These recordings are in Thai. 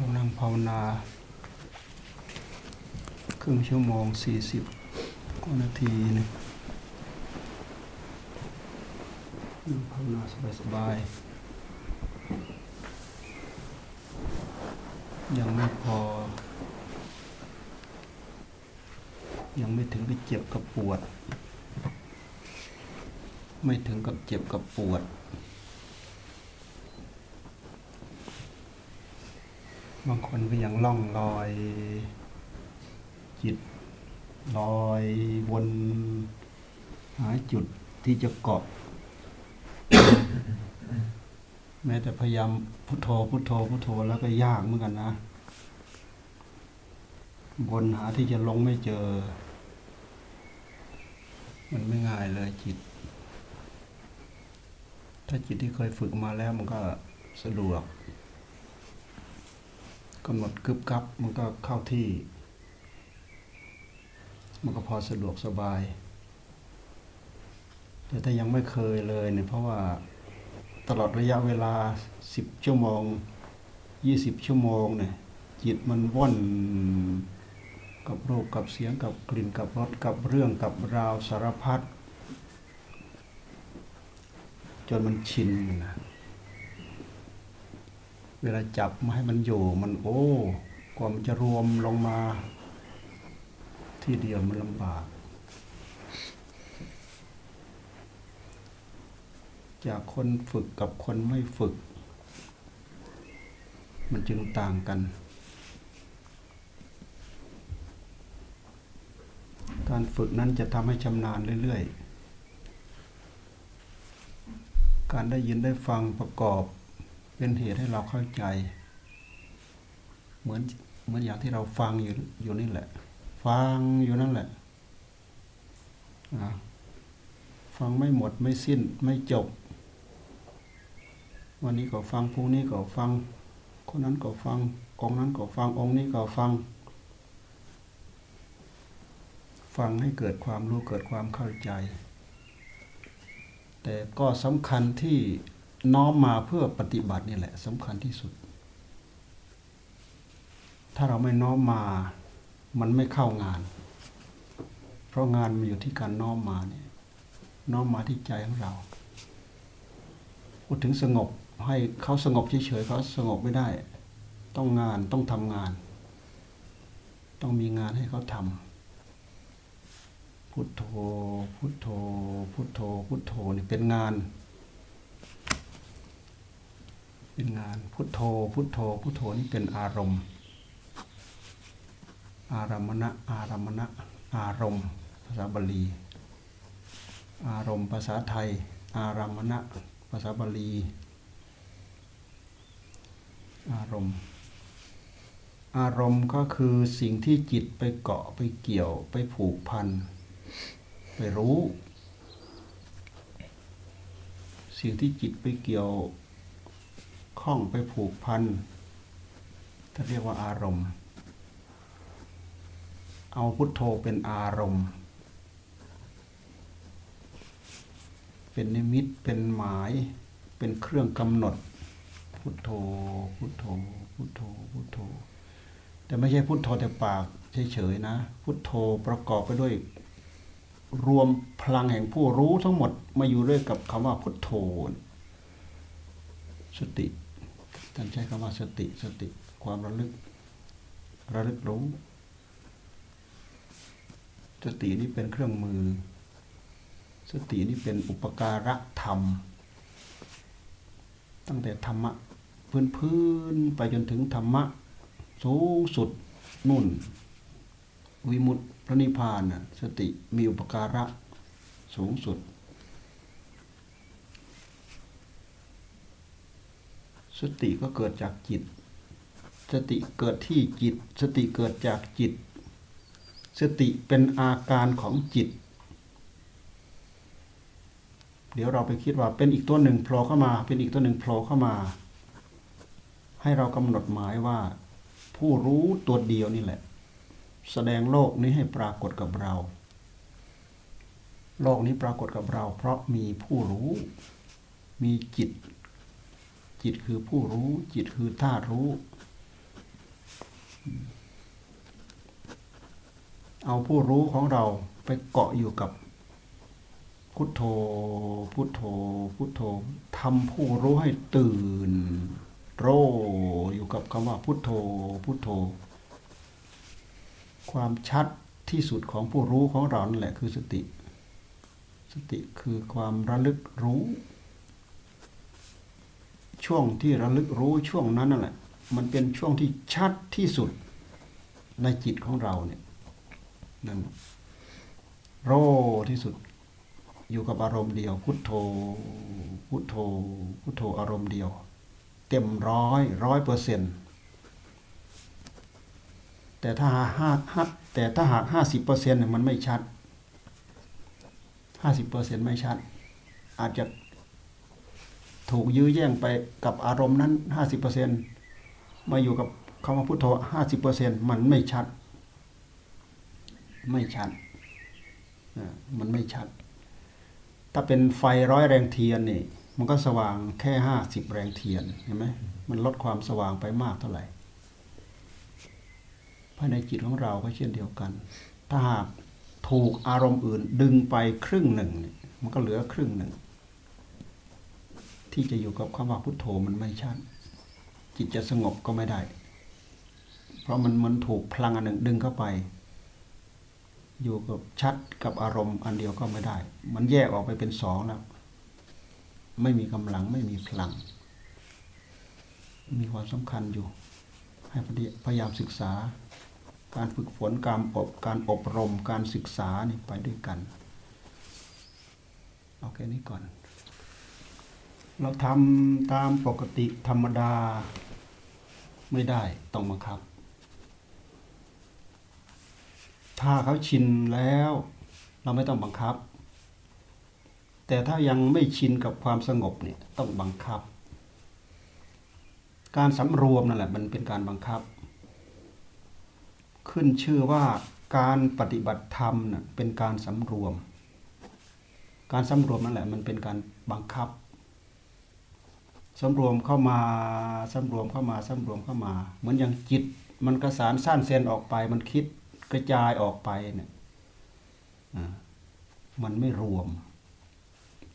เรานั่งภาวนา ครึ่งชั่วโมงสี่สิบกว่านาทีนะนั่งภาวนาสบายๆยังไม่พอ ยังไม่ถึงกับเจ็บกับปวด ไม่ถึงกับเจ็บกับปวด บางคนก็ยังล่องลอย จิตลอยวนหาจุดที่จะเกาะแม้แต่พยายามพุทโธพุทโธพุทโธแล้วก็ยากเหมือนกันนะวนหาที่จะลงไม่เจอ มันไม่ง่ายเลยจิต ถ้าจิตที่เคยฝึกมาแล้วมันก็สะดวก กำหนดกึบกับมันก็เข้าที่ มันก็พอสะดวกสบาย แต่ถ้ายังไม่เคยเลยเนี่ยเพราะว่าตลอดระยะเวลาสิบชั่วโมงยี่สิบชั่วโมงเนี่ยจิตมันว่อนกับรูปกับเสียงกับกลิ่นกับรสกับเรื่องกับราวสารพัดจนมันชินนะ เวลาจับมาให้มันอยู่มันโอ้กว่ามันจะรวมลงมา ที่เดียวมันลำบาก จากคนฝึกกับคนไม่ฝึก มันจึงต่างกัน การฝึกนั้นจะทำให้ชำนาญเรื่อยๆ การได้ยินได้ฟังประกอบ เป็นเหตุให้เราเข้าใจ เหมือนเหมือนอย่างที่เราฟังอยู่อยู่นี่แหละ ฟังอยู่นั่นแหละฟังไม่หมดไม่สิ้นไม่จบ วันนี้ก็ฟังพรุ่งนี้ก็ฟัง คนนั้นก็ฟังองค์นั้นก็ฟังองค์นี้ก็ฟัง ฟังให้เกิดความรู้เกิดความเข้าใจ แต่ก็สำคัญที่ น้อมมาเพื่อปฏิบัตินี่แหละสำคัญที่สุด ถ้าเราไม่น้อมมา มันไม่เข้างาน เพราะงานมันอยู่ที่การน้อมมาเนี่ยน้อมมาที่ใจของเราพูดถึงสงบให้เขาสงบเฉยๆเขาสงบไม่ได้ ต้องงานต้องทำงาน ต้องมีงานให้เขาทำพุทโธพุทโธพุทโธพุทโธนี่เป็นงาน เป็นงานพุทโธ พุทโธ พุทโธนี่เป็นอารมณ์ อารมณะ อารมณะ อารมณ์ ภาษาบาลี อารมณ์ภาษาไทย อารมณะ ภาษาบาลี อารมณ์ อารมณ์ก็คือสิ่งที่จิตไปเกาะไปเกี่ยวไปผูกพัน ไปรู้ สิ่งที่จิตไปเกี่ยว ข้องไปผูกพันถ้าเรียกว่าอารมณ์ เอาพุทโธเป็นอารมณ์ เป็นนิมิตเป็นหมายเป็นเครื่องกำหนด พุทโธพุทโธพุทโธพุทโธ แต่ไม่ใช่พุทโธแต่ปากเฉยๆนะ พุทโธประกอบไปด้วย รวมพลังแห่งผู้รู้ทั้งหมดมาอยู่ด้วยกับคำว่าพุทโธสติ ท่านใช้คำว่าสติสติความระลึก ระลึกรู้ สตินี้เป็นเครื่องมือ สตินี้เป็นอุปการะธรรม ตั้งแต่ธรรมะพื้นพื้นไปจนถึงธรรมะ สูงสุดนุ่น วิมุตติพระนิพพานสติมีอุปการะสูงสุด สติก็เกิดจากจิต สติเกิดที่จิต สติเกิดจากจิต สติเป็นอาการของจิต เดี๋ยวเราไปคิดว่าเป็นอีกตัวหนึ่งโผล่เข้ามา เป็นอีกตัวหนึ่งโผล่เข้ามา ให้เรากำหนดหมายว่า ผู้รู้ตัวเดียวนี่แหละ แสดงโลกนี้ให้ปรากฏกับเรา โลกนี้ปรากฏกับเรา เพราะมีผู้รู้ มีจิต จิตคือผู้รู้ จิตคือธาตุรู้ เอาผู้รู้ของเราไปเกาะอยู่กับ พุทโธ พุทโธ พุทโธทำผู้รู้ให้ตื่น โรอยู่กับคำว่าพุทโธ พุทโธ ความชัดที่สุดของผู้รู้ของเรานั่นแหละคือสติ สติคือความระลึกรู้ ช่วงที่ระลึกรู้ช่วงนั้นนั่นแหละ มันเป็นช่วงที่ชัดที่สุดในจิตของเราเนี่ยนั่นโรที่สุด อยู่กับอารมณ์เดียว พุทโธ พุทโธ พุทโธอารมณ์เดียว เต็มร้อยร้อยเปอร์เซ็นต์แต่ถ้าห้าห้าแต่ถ้าหากห้าสิบเปอร์เซ็นต์มันไม่ชัดห้าสิบเปอร์เซ็นต์ไม่ชัด อาจจะ ถูกยื้อแย่งไปกับอารมณ์นั้นห้าสิบเปอร์เซ็นต์มาอยู่กับคำว่าพุทโธห้าสิบเปอร์เซ็นต์มันไม่ชัด ไม่ชัดมันไม่ชัด ถ้าเป็นไฟร้อยแรงเทียนนี่ มันก็สว่างแค่ห้าสิบแรงเทียนเห็นไหมมันลดความสว่างไปมากเท่าไหร่ภายในจิตของเราก็เช่นเดียวกัน ถ้าหากถูกอารมณ์อื่นดึงไปครึ่งหนึ่ง มันก็เหลือครึ่งหนึ่ง ที่จะอยู่กับคำว่าพุทโธมันไม่ชัดจิตจะสงบก็ไม่ได้ เพราะมันมันถูกพลังอันหนึ่งดึงเข้าไป อยู่กับชัดกับอารมณ์อันเดียวก็ไม่ได้ มันแยกออกไปเป็นสองแล้ว ไม่มีกำลังไม่มีพลัง มีความสำคัญอยู่ ให้พยายามศึกษา การฝึกฝนการอบการอบรมการศึกษานี่ไปด้วยกัน เอาแค่นี้ก่อน เราทำตามปกติธรรมดา ไม่ได้ต้องบังคับ ถ้าเขาชินแล้ว เราไม่ต้องบังคับ แต่ถ้ายังไม่ชินกับความสงบเนี่ยต้องบังคับ การสำรวมนั่นแหละมันเป็นการบังคับ ขึ้นชื่อว่าการปฏิบัติธรรมน่ะเป็นการสำรวม การสำรวมนั่นแหละมันเป็นการบังคับ สำรวมเข้ามาสำรวมเข้ามาสำรวมเข้ามา เหมือนอย่างจิต มันกระสานสั้นเซนออกไป มันคิดกระจายออกไปเนี่ยมันไม่รวม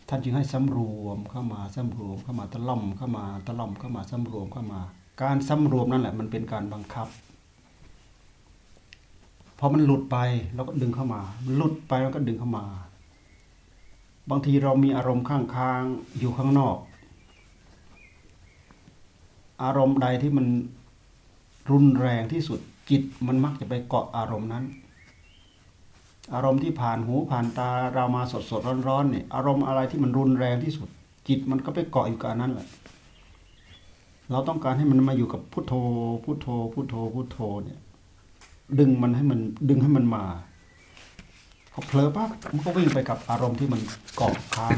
ท่านจึงให้สำรวมเข้ามาสำรวมเข้ามาตะล่อมเข้ามาตะล่อมเข้ามาสำรวมเข้ามา การสำรวมนั่นแหละ มันเป็นการบังคับพอมันหลุดไปเราก็ดึงเข้ามามันหลุดไปเราก็ดึงเข้ามา บางทีเรามีอารมณ์ข้างๆอยู่ข้างนอก อารมณ์ใดที่มันรุนแรงที่สุดจิตมันมักจะไปเกาะอารมณ์นั้น อารมณ์ที่ผ่านหูผ่านตาเรามาสดสดร้อนร้อนเนี่ยอารมณ์อะไรที่มันรุนแรงที่สุด จิตมันก็ไปเกาะอยู่กับนั้นแหละเราต้องการให้มันมาอยู่กับพุทโธพุทโธพุทโธพุทโธเนี่ย ดึงมันให้มันดึงให้มันมาพอเผลอปั๊บมันก็วิ่งไปกับอารมณ์ที่มันเกาะค้าง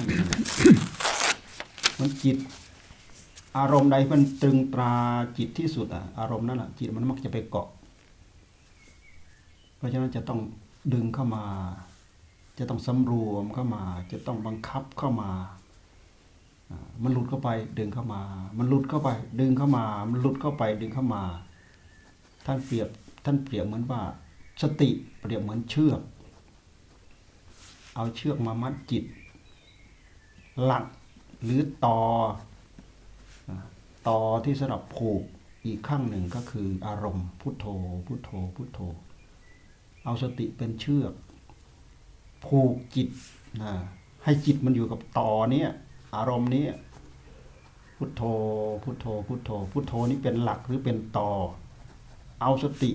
มันจิต อารมณ์ใดมันตรึงตราจิตที่สุดอะอารมณ์นั้นอะจิตมันมักจะไปเกาะ เพราะฉะนั้นจะต้องดึงเข้ามา จะต้องสำรวมเข้ามา จะต้องบังคับเข้ามา มันหลุดเข้าไปดึงเข้ามา มันหลุดเข้าไป ดึงเข้ามา มันหลุดเข้าไปดึงเข้ามา ท่านเปรียบท่านเปรียบเหมือนว่า สติเปรียบเหมือนเชือก เอาเชือกมามัดจิต หลักหรือต่อ ต่อที่สำหรับผูกอีกข้างหนึ่งก็คืออารมณ์พุทโธ พุทโธ พุทโธ เอาสติเป็นเชือก ผูกจิตนะให้จิตมันอยู่กับต่อเนี้ยอารมณ์นี้พุทโธ พุทโธ พุทโธ พุทโธนี้เป็นหลักหรือเป็นต่อ เอาสติ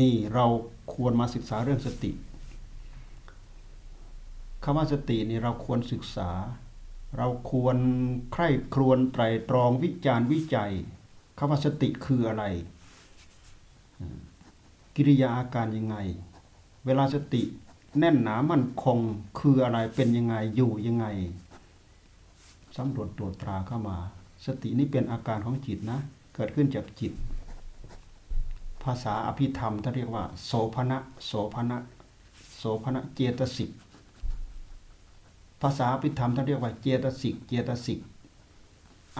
นี่เราควรมาศึกษาเรื่องสติคำว่าสตินี่เราควรศึกษา เราควรใคร่ครวญไตรตรองวิจารณ์วิจัยคำว่าสติคืออะไร กิริยาอาการยังไง เวลาสติแน่นหนามั่นคงคืออะไรเป็นยังไงอยู่ยังไงสำรวจตรวจตราเข้ามา สตินี้เป็นอาการของจิตนะ เกิดขึ้นจากจิต ภาษาอภิธรรมท่านเรียกว่า โสภณะโสภณะโสภณะเจตสิก ภาษาอภิธรรมท่านเรียกว่าเจตสิก เจตสิก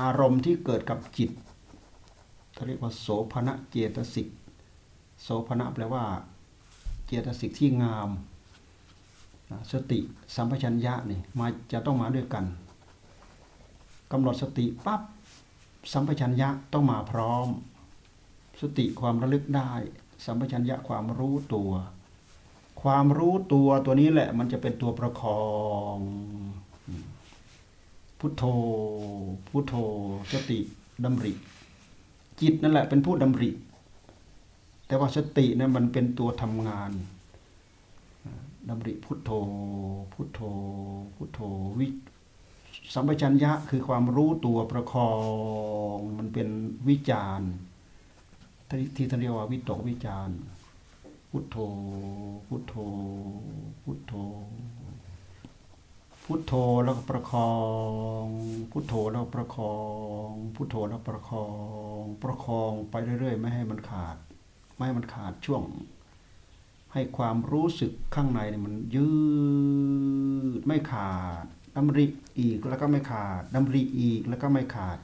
อารมณ์ที่เกิดกับจิตท่านเรียกว่าโสภณะเจตสิก โสภณะแปลว่า เจตสิกที่งาม สติสัมปชัญญะนี่มาจะต้องมาด้วยกันกำหนดสติปั๊บสัมปชัญญะต้องมาพร้อม สติความระลึกได้ สัมปชัญญะความรู้ตัว ความรู้ตัวตัวนี้แหละ มันจะเป็นตัวประคอง พุทโธ พุทโธสติดำริ จิตนั่นแหละเป็นผู้ดำริ แต่ว่าสตินั้นมันเป็นตัวทำงานดำริพุทโธ พุทโธ พุทโธวิสัมปชัญญะคือความรู้ตัวประคองมันเป็นวิจารณ์ที่ที่ท่านเรียกว่าวิตกวิจารณ์ พุทโธ พุทโธ พุทโธ พุทโธแล้วก็ประคอง พุทโธแล้วประคอง พุทโธแล้วประคอง ประคองไปเรื่อยๆ ไม่ให้มันขาด ไม่ให้มันขาดช่วง ให้ความรู้สึกข้างในเนี่ยมันยืดไม่ขาดดำริอีกแล้วก็ไม่ขาดดำริอีกแล้วก็ไม่ขาด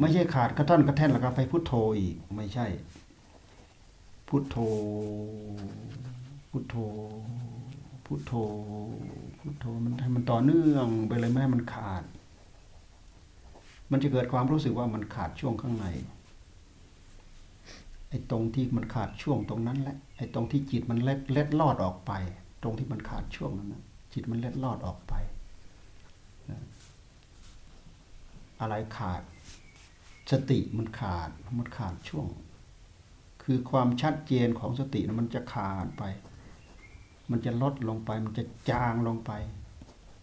ไม่ใช่ขาดกระท่อนกระแท่นแล้วก็ไปพุทโธอีกไม่ใช่ พุทโธ พุทโธ พุทโธ พุทโธ มันให้มันต่อเนื่องไปเลยไม่ให้มันขาด มันจะเกิดความรู้สึกว่ามันขาดช่วงข้างใน ไอ้ตรงที่มันขาดช่วงตรงนั้นแหละ ไอ้ตรงที่จิตมันเล็ดเล็ดลอดออกไป ตรงที่มันขาดช่วงนั้นนะจิตมันเล็ดลอดออกไป อะไรขาด สติมันขาด มันขาดช่วง คือความชัดเจนของสตินะมันจะขาดไป มันจะลดลงไป มันจะจางลงไป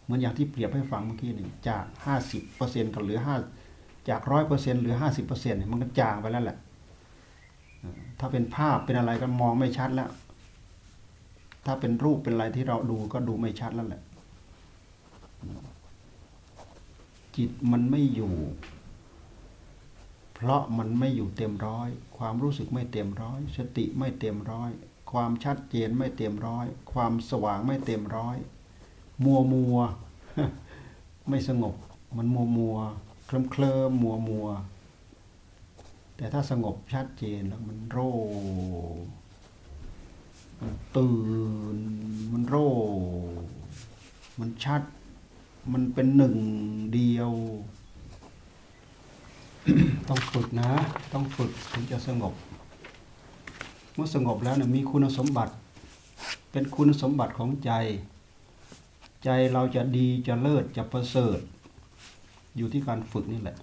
เหมือนอย่างที่เปรียบให้ฟังเมื่อกี้นี่จากห้าสิบเปอร์เซ็นต์กับเหลือห้าจากร้อยเปอร์เซ็นต์เหลือห้าสิบเปอร์เซ็นต์มันก็จางไปแล้วแหละ ถ้าเป็นภาพเป็นอะไรก็มองไม่ชัดแล้ว ถ้าเป็นรูปเป็นอะไรที่เราดูก็ดูไม่ชัดแล้วแหละ จิตมันไม่อยู่ ราะมันไม่อยู่เต็มร้อย ความรู้สึกไม่เต็มร้อย สติไม่เต็มร้อย ความชัดเจนไม่เต็มร้อย ความสว่างไม่เต็มร้อย มัวมัว ไม่สงบ มันมัวมัว เคลิ้มเคลิมมัวมัว แต่ถ้าสงบชัดเจนแล้วมันโรมันตื่น มันโรมันชัด มันเป็นหนึ่งเดียว ต้องฝึกนะ ต้องฝึกถึงจะสงบ เมื่อสงบแล้วเนี่ยมีคุณสมบัติ เป็นคุณสมบัติของใจ ใจเราจะดีจะเลิศจะประเสริฐ อยู่ที่การฝึกนี่แหละ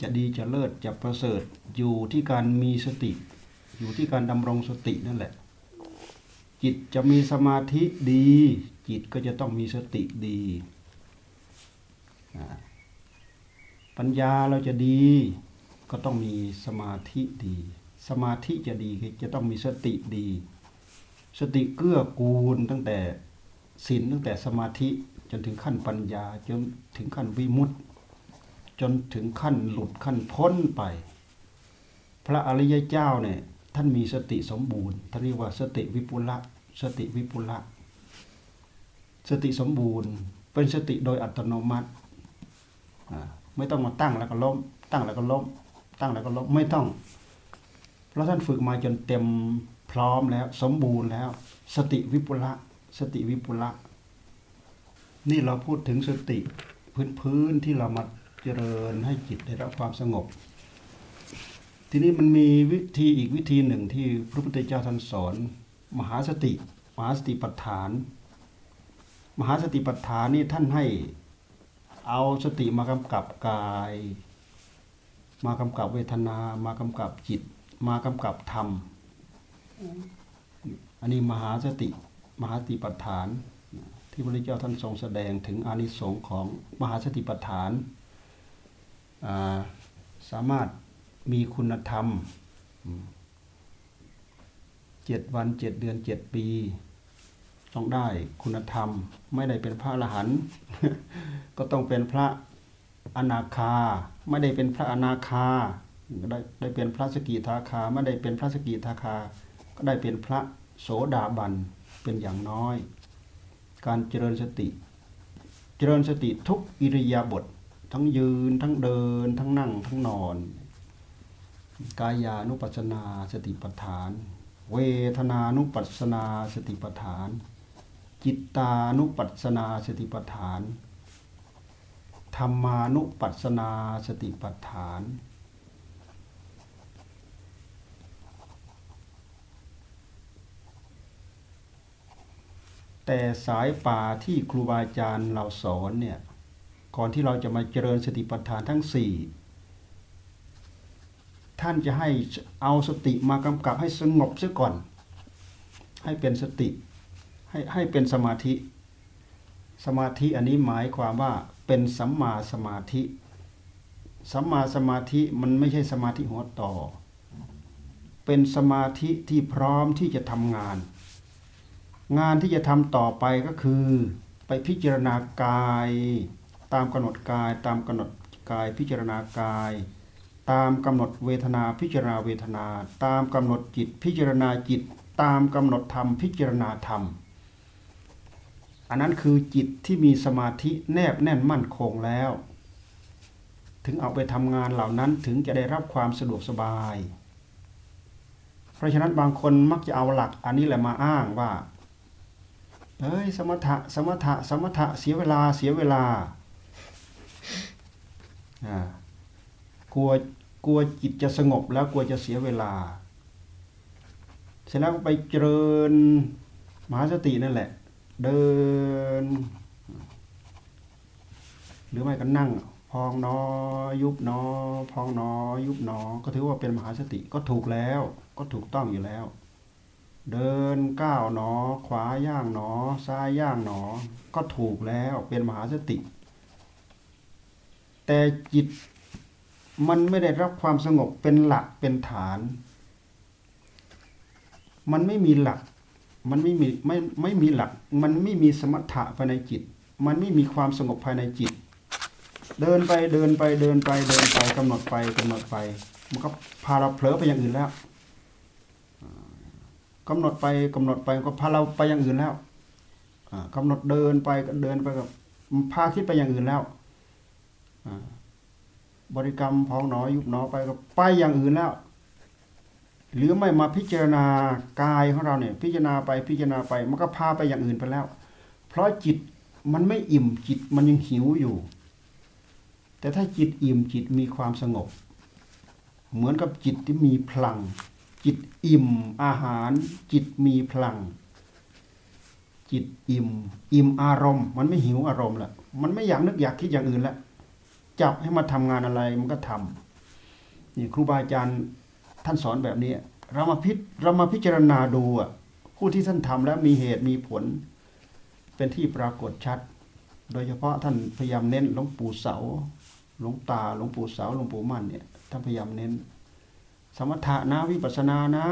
จะดีจะเลิศจะประเสริฐ อยู่ที่การมีสติ อยู่ที่การดำรงสตินั่นแหละ จิตจะมีสมาธิดี จิตก็จะต้องมีสติดีอ่า ปัญญาเราจะดี ก็ต้องมีสมาธิดี สมาธิจะดีจะต้องมีสติดี สติเกื้อกูลตั้งแต่ศีลตั้งแต่สมาธิจนถึงขั้นปัญญาจนถึงขั้นวิมุตติ จนถึงขั้นหลุดขั้นพ้นไป พระอริยเจ้าเนี่ยท่านมีสติสมบูรณ์ท่านเรียกว่าสติวิปุละสติวิปุละสติสมบูรณ์ เป็นสติโดยอัตโนมัติ ไม่ต้องมาตั้งแล้วก็ล้ม ตั้งแล้วก็ล้ม ตั้งแล้วก็ล้มไม่ต้อง เพราะท่านฝึกมาจนเต็มพร้อมแล้ว สมบูรณ์แล้ว สติวิปุละ สติวิปุละ นี่เราพูดถึงสติพื้นพื้นที่เรามาเจริญให้จิตได้รับความสงบ ทีนี้มันมีวิธีอีกวิธีหนึ่งที่พระพุทธเจ้าท่านสอน มหาสติ มหาสติปัฏฐาน มหาสติปัฏฐานนี่ท่านให้ เอาสติมากำกับกาย มากำกับเวทนา มากำกับจิต มากำกับธรรม อันนี้มหาสติ มหาสติปัฏฐาน ที่พระพุทธเจ้าท่านทรงแสดงถึงอานิสงส์ของมหาสติปัฏฐานาสามารถมีคุณธรรมเจ็ดวันเจ็ดเดือนเจ็ดปี ต้องได้คุณธรรม ไม่ได้เป็นพระอรหันต์ก็ต้องเป็นพระอนาคา ไม่ได้เป็นพระอนาคาได้ได้เป็นพระสกิทาคา ไม่ได้เป็นพระสกิทาคา ก็ได้เป็นพระโสดาบันเป็นอย่างน้อย การเจริญสติ เจริญสติทุกอิริยาบถทั้งยืนทั้งเดิน ทั้งนั่งทั้งนอน กายานุปัสสนาสติปัฏฐาน เวทนานุปัสสนาสติปัฏฐาน จิตตานุปัสสนาสติปัฏฐานธรรมานุปัสสนาสติปัฏฐาน แต่สายป่าที่ครูบาอาจารย์เราสอนเนี่ย ก่อนที่เราจะมาเจริญสติปัฏฐานทั้งสี่ท่านจะให้เอาสติมากำกับให้สงบเสียก่อน ให้เป็นสติ ให้ให้เป็นสมาธิ สมาธิอันนี้หมายความว่าเป็นสัมมาสมาธิ สัมมาสมาธิมันไม่ใช่สมาธิหัวต่อ เป็นสมาธิที่พร้อมที่จะทำงาน งานที่จะทำต่อไปก็คือไปพิจารณากายตามกำหนดกายตามกำหนดกายพิจารณากาย ตามกำหนดเวทนาพิจารณาเวทนา ตามกำหนดจิตพิจารณาจิต ตามกำหนดธรรมพิจารณาธรรม อันนั้นคือจิตที่มีสมาธิแนบแน่นมั่นคงแล้ว ถึงเอาไปทำงานเหล่านั้นถึงจะได้รับความสะดวกสบาย เพราะฉะนั้นบางคนมักจะเอาหลักอันนี้แหละมาอ้างว่าเฮ้ยสมถะสมถะสมถะเสียเวลาเสียเวลาอ่ากลัวกลัวจิตจะสงบแล้วกลัวจะเสียเวลา เสร็จแล้วก็ไปเจริญมหาสตินั่นแหละ เดิน หรือไม่ก็นั่ง พองนอยุบนอ พองนอยุบนอ ก็ถือว่าเป็นมหาสติก็ถูกแล้ว ก็ถูกต้องอยู่แล้ว เดินก้าวหนอ ขวาย่างหนอ ซ้ายย่างหนอ ก็ถูกแล้วเป็นมหาสติ แต่จิตมันไม่ได้รับความสงบเป็นหลักเป็นฐาน มันไม่มีหลัก มันไม่มีไม่ไม่มีหลัก มันไม่มีสมถะภายในจิต มันไม่มีความสงบภายในจิต เดินไปเดินไปเดินไปเดินไปกำหนดไปกำหนดไป มันก็พาเราเผลอไปอย่างอื่นแล้วกำหนดไปกำหนดไปก็พาเราไปอย่างอื่นแล้วกำหนดเดินไปก็เดินไปกับพาคิดไปอย่างอื่นแล้วบริกรรมพองหนอยุบหนอไปก็ไปอย่างอื่นแล้ว หรือไม่มาพิจารณากายของเราเนี่ยพิจารณาไปพิจารณาไป มันก็พาไปอย่างอื่นไปแล้ว เพราะจิตมันไม่อิ่มจิตมันยังหิวอยู่ แต่ถ้าจิตอิ่มจิตมีความสงบ เหมือนกับจิตที่มีพลัง จิตอิ่มอาหาร จิตมีพลัง จิตอิ่ม อิ่มอารมณ์ มันไม่หิวอารมณ์ละมันไม่อยากนึกอยากคิดอย่างอื่นล้วจับให้มาทำงานอะไรมันก็ทำนี่ครูบาอาจารย์ ท่านสอนแบบนี้ เรามาพิเรามาพิจารณาดูอะผู้ที่ท่านทำแล้วมีเหตุมีผล เป็นที่ปรากฏชัด โดยเฉพาะท่านพยายามเน้นหลวงปู่เสาหลวงตาหลวงปู่เสาหลวงปู่มั่นเนี่ยท่านพยายามเน้น สมถะนะวิปัสสนานะ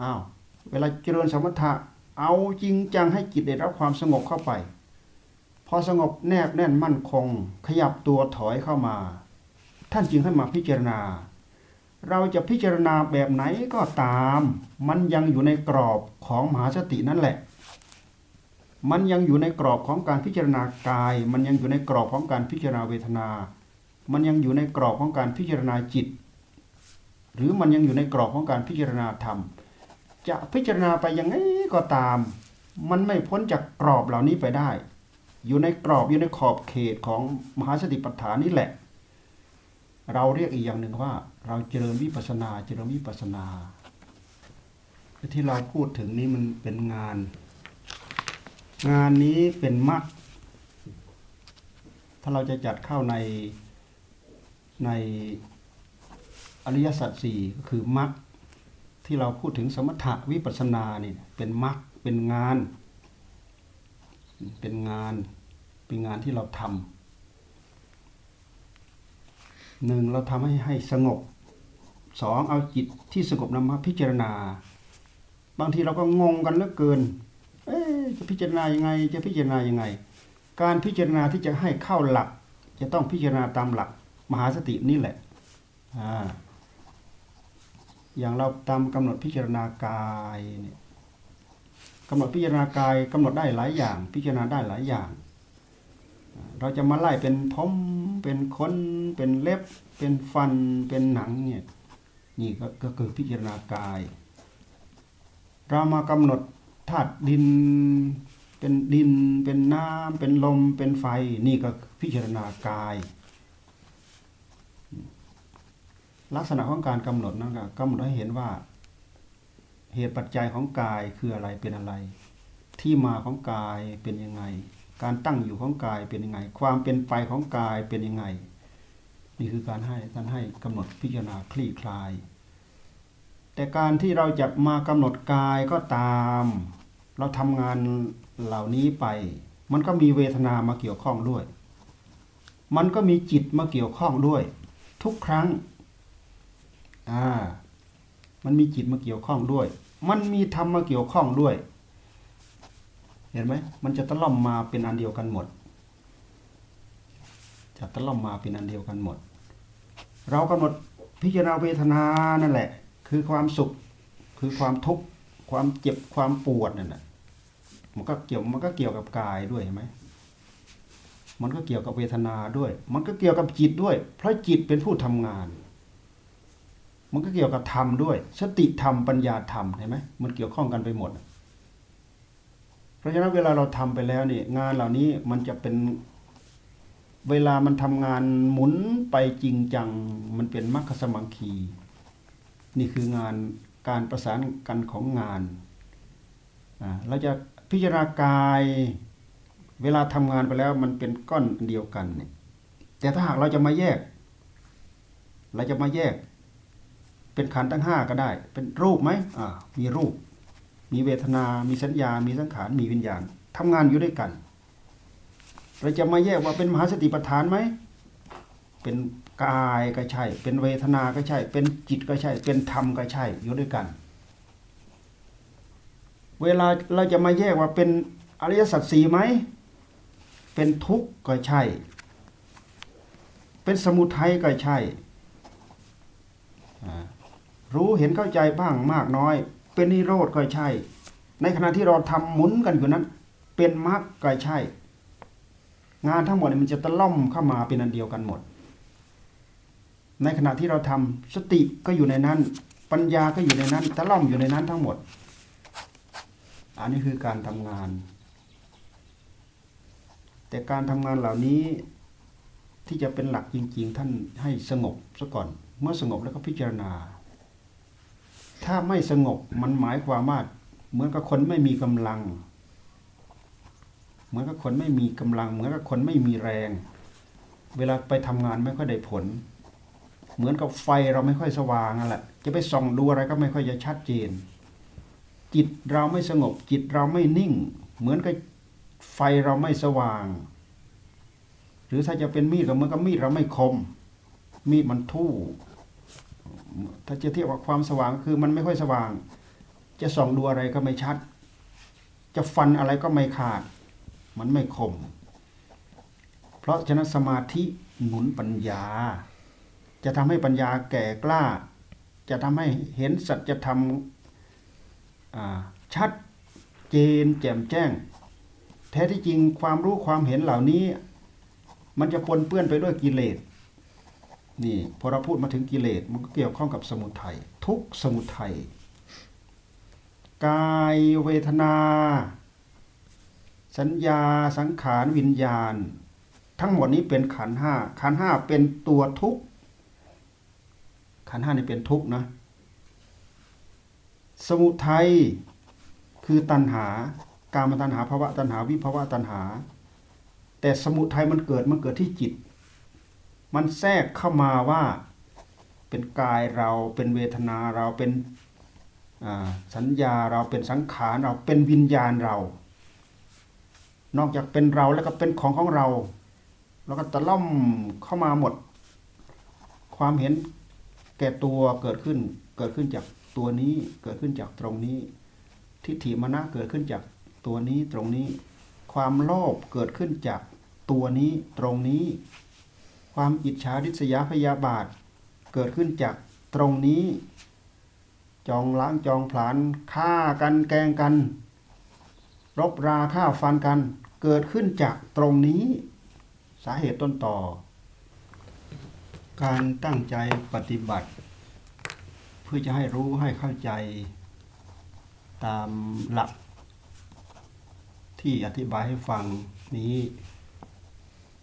อ้าวเวลาเจริญสมถะเอาจริงจังให้จิตได้รับความสงบเข้าไป พอสงบแนบแน่นมั่นคง ขยับตัวถอยเข้ามา ท่านจึงให้มาพิจารณา เราจะพิจารณาแบบไหนก็ตาม มันยังอยู่ในกรอบของมหาสตินั่นแหละ มันยังอยู่ในกรอบของการพิจารณากาย มันยังอยู่ในกรอบของการพิจารณาเวทนา มันยังอยู่ในกรอบของการพิจารณาจิต หรือมันยังอยู่ในกรอบของการพิจารณาธรรม จะพิจารณาไปยังไงก็ตาม มันไม่พ้นจากกรอบเหล่านี้ไปได้ อยู่ในกรอบอยู่ในขอบเขตของมหาสติปัฏฐานนี่แหละ เราเรียกอีกอย่างหนึ่งว่า เราเจริญวิปัสนา เจริญวิปัสนาที่เราพูดถึงนี้มันเป็นงาน งานนี้เป็นมรรคถ้าเราจะจัดเข้าในในอริยสัจสี่ก็คือมรรคที่เราพูดถึงสมถะวิปัสนาเนี่ยเป็นมรรคเป็นงาน เป็นงานเป็นงานที่เราทำหนึ่งเราทำให้ให้สงบ สองเอาจิตที่สงบนำมาพิจารณา บางทีเราก็งงกันเหลือเกิน เอ๊จะพิจารณายังไง จะพิจารณายังไง การพิจารณาที่จะให้เข้าหลัก จะต้องพิจารณาตามหลัก มหาสตินี่แหละอ่าอย่างเราตามกำหนดพิจารณากายเนี่ยกำหนดพิจารณากายกำหนดได้หลายอย่าง พิจารณาได้หลายอย่าง เราจะมาไล่เป็นผมเป็นขนเป็นเล็บ เป็นฟันเป็นหนังเนี่ย นี่ก็คือพิจารณากาย เรามากำหนดธาตุดินเป็นดินเป็นน้ำเป็นลมเป็นไฟ นี่ก็พิจารณากาย ลักษณะของการกำหนดนั่นก็กำหนดให้เห็นว่า เหตุปัจจัยของกายคืออะไรเป็นอะไร ที่มาของกายเป็นยังไง การตั้งอยู่ของกายเป็นยังไง ความเป็นไปของกายเป็นยังไง นี่คือการให้ท่านให้กำหนดพิจารณาคลี่คลาย แต่การที่เราจะมากำหนดกายก็ตาม เราทำงานเหล่านี้ไป มันก็มีเวทนามาเกี่ยวข้องด้วย มันก็มีจิตมาเกี่ยวข้องด้วย ทุกครั้งอ่ามันมีจิตมาเกี่ยวข้องด้วย มันมีธรรมมาเกี่ยวข้องด้วย เห็นไหมมันจะตะล่อมมาเป็นอันเดียวกันหมดจะตะล่อมมาเป็นอันเดียวกันหมด เรากำหนดพิจารณาเวทนานั่นแหละ คือความสุขคือความทุกข์ความเจ็บความปวดนั่นแหละมันก็เกี่ยวมันก็เกี่ยวกับกายด้วยเห็นไหมมันก็เกี่ยวกับเวทนาด้วย มันก็เกี่ยวกับจิตด้วย เพราะจิตเป็นผู้ทำงาน มันก็เกี่ยวกับธรรมด้วย สติธรรมปัญญาธรรมเห็นไหมมันเกี่ยวข้องกันไปหมด เพราะฉะนั้นเวลาเราทำไปแล้วนี่งานเหล่านี้มันจะเป็น เวลามันทำงานหมุนไปจริงจัง มันเป็นมรรคสมังคี นี่คืองานการประสานกันของงาน เราจะพิจารณากายเวลาทำงานไปแล้วมันเป็นก้อนเดียวกันเนี่ยแต่ถ้าหากเราจะมาแยก เราจะมาแยก เป็นขันธ์ทั้งห้าก็ได้ เป็นรูปไหมอ่ามีรูป มีเวทนา มีสัญญา มีสังขาร มีวิญญาณทำงานอยู่ด้วยกัน เราจะมาแยกว่าเป็นมหาสติปัฏฐานไหม เป็นกายก็ใช่ เป็นเวทนาก็ใช่ เป็นจิตก็ใช่ เป็นธรรมก็ใช่อยู่ด้วยกัน เวลาเราจะมาแยกว่าเป็นอริยสัจสี่ไหม เป็นทุกข์ก็ใช่ เป็นสมุทัยก็ใช่ รู้เห็นเข้าใจบ้างมากน้อย เป็นนิโรธก็ใช่ ในขณะที่เราทำหมุนกันอยู่นั้น เป็นมรรคก็ใช่ งานทั้งหมดมันจะตะล่อมเข้ามาเป็นอันเดียวกันหมด ในขณะที่เราทำสติก็อยู่ในนั้น ปัญญาก็อยู่ในนั้นตะล่อมอยู่ในนั้นทั้งหมด อันนี้คือการทำงาน แต่การทำงานเหล่านี้ที่จะเป็นหลักจริง ๆ ท่านให้สงบซะก่อน เมื่อสงบแล้วก็พิจารณา ถ้าไม่สงบมันหมายความว่าเหมือนกับคนไม่มีกำลัง เหมือนกับคนไม่มีกำลัง เหมือนกับคนไม่มีแรง เวลาไปทำงานไม่ค่อยได้ผล เหมือนกับไฟเราไม่ค่อยสว่างนั่นแหละจะไปส่องดูอะไรก็ไม่ค่อยจะชัดเจน จิตเราไม่สงบ จิตเราไม่นิ่ง เหมือนกับไฟเราไม่สว่าง หรือถ้าจะเป็นมีดก็เหมือนกับมีดเราไม่คม มีดมันทู่ถ้าจะเทียบกับความสว่างคือมันไม่ค่อยสว่าง จะส่องดูอะไรก็ไม่ชัด จะฟันอะไรก็ไม่ขาด มันไม่คม เพราะฉะนั้นสมาธิหนุนปัญญา จะทำให้ปัญญาแก่กล้า จะทำให้เห็นสัจธรรมชัดเจนแจ่มแจ้ง แท้ที่จริงความรู้ความเห็นเหล่านี้ มันจะปนเปื้อนไปด้วยกิเลสนี่พอเราพูดมาถึงกิเลสมันก็เกี่ยวข้องกับสมุทัยทุกสมุทัยกายเวทนา สัญญาสังขารวิญญาณ ทั้งหมดนี้เป็นขันห้าขันห้าเป็นตัวทุกข์ขันห้านี่เป็นทุกข์นะสมุทัยคือตัณหา การมตัณหาภาวะตัณหาวิภาวะตัณหา แต่สมุทัยมันเกิดมันเกิดที่จิต มันแทรกเข้ามาว่าเป็นกายเราเป็นเวทนาเราเป็นสัญญาเราเป็นสังขารเราเป็นวิญญาณเรา นอกจากเป็นเราแล้วก็เป็นของของเรา แล้วก็ตะล่อมเข้ามาหมด ความเห็นแก่ตัวเกิดขึ้น เกิดขึ้นจากตัวนี้เกิดขึ้นจากตรงนี้ ทิฏฐิมณะเกิดขึ้นจากตัวนี้ตรงนี้ ความโลภเกิดขึ้นจากตัวนี้ตรงนี้ ความอิจฉาริษยาพยาบาท เกิดขึ้นจากตรงนี้ จองล้างจองผลาญฆ่ากันแกงกัน รบราฆ่าฟันกัน เกิดขึ้นจากตรงนี้สาเหตุต้นต่อ การตั้งใจปฏิบัติ เพื่อจะให้รู้ให้เข้าใจตามหลัก ที่อธิบายให้ฟังนี้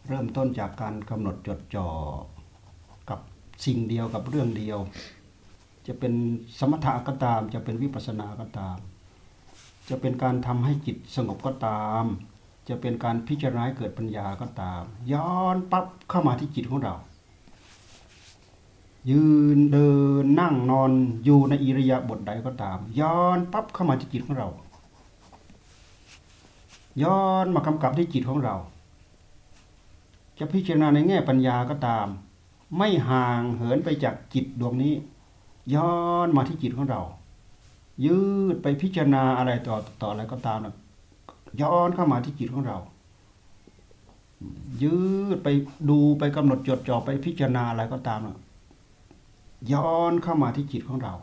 เริ่มต้นจากการกำหนดจดจ่อกับสิ่งเดียวกับเรื่องเดียว จะเป็นสมถะก็ตาม จะเป็นวิปัสสนาก็ตาม จะเป็นการทำให้จิตสงบก็ตาม จะเป็นการพิจารณาเกิดปัญญาก็ตาม ย้อนปั๊บเข้ามาที่จิตของเรา ยืนเดินนั่งนอนอยู่ในอิริยาบถใดก็ตาม ย้อนปั๊บเข้ามาที่จิตของเรา ย้อนมากำกับที่จิตของเรา จะพิจารณาในแง่ปัญญาก็ตาม ไม่ห่างเหินไปจากจิตดวงนี้ ย้อนมาที่จิตของเรา ยืดไปพิจารณาอะไรต่อต่ออะไรก็ตามนะ ย้อนเข้ามาที่จิตของเรา ยืดไปดูไปกำหนดจดจ่อไปพิจารณาอะไรก็ตามนะย้อนเข้ามาที่จิตของเรา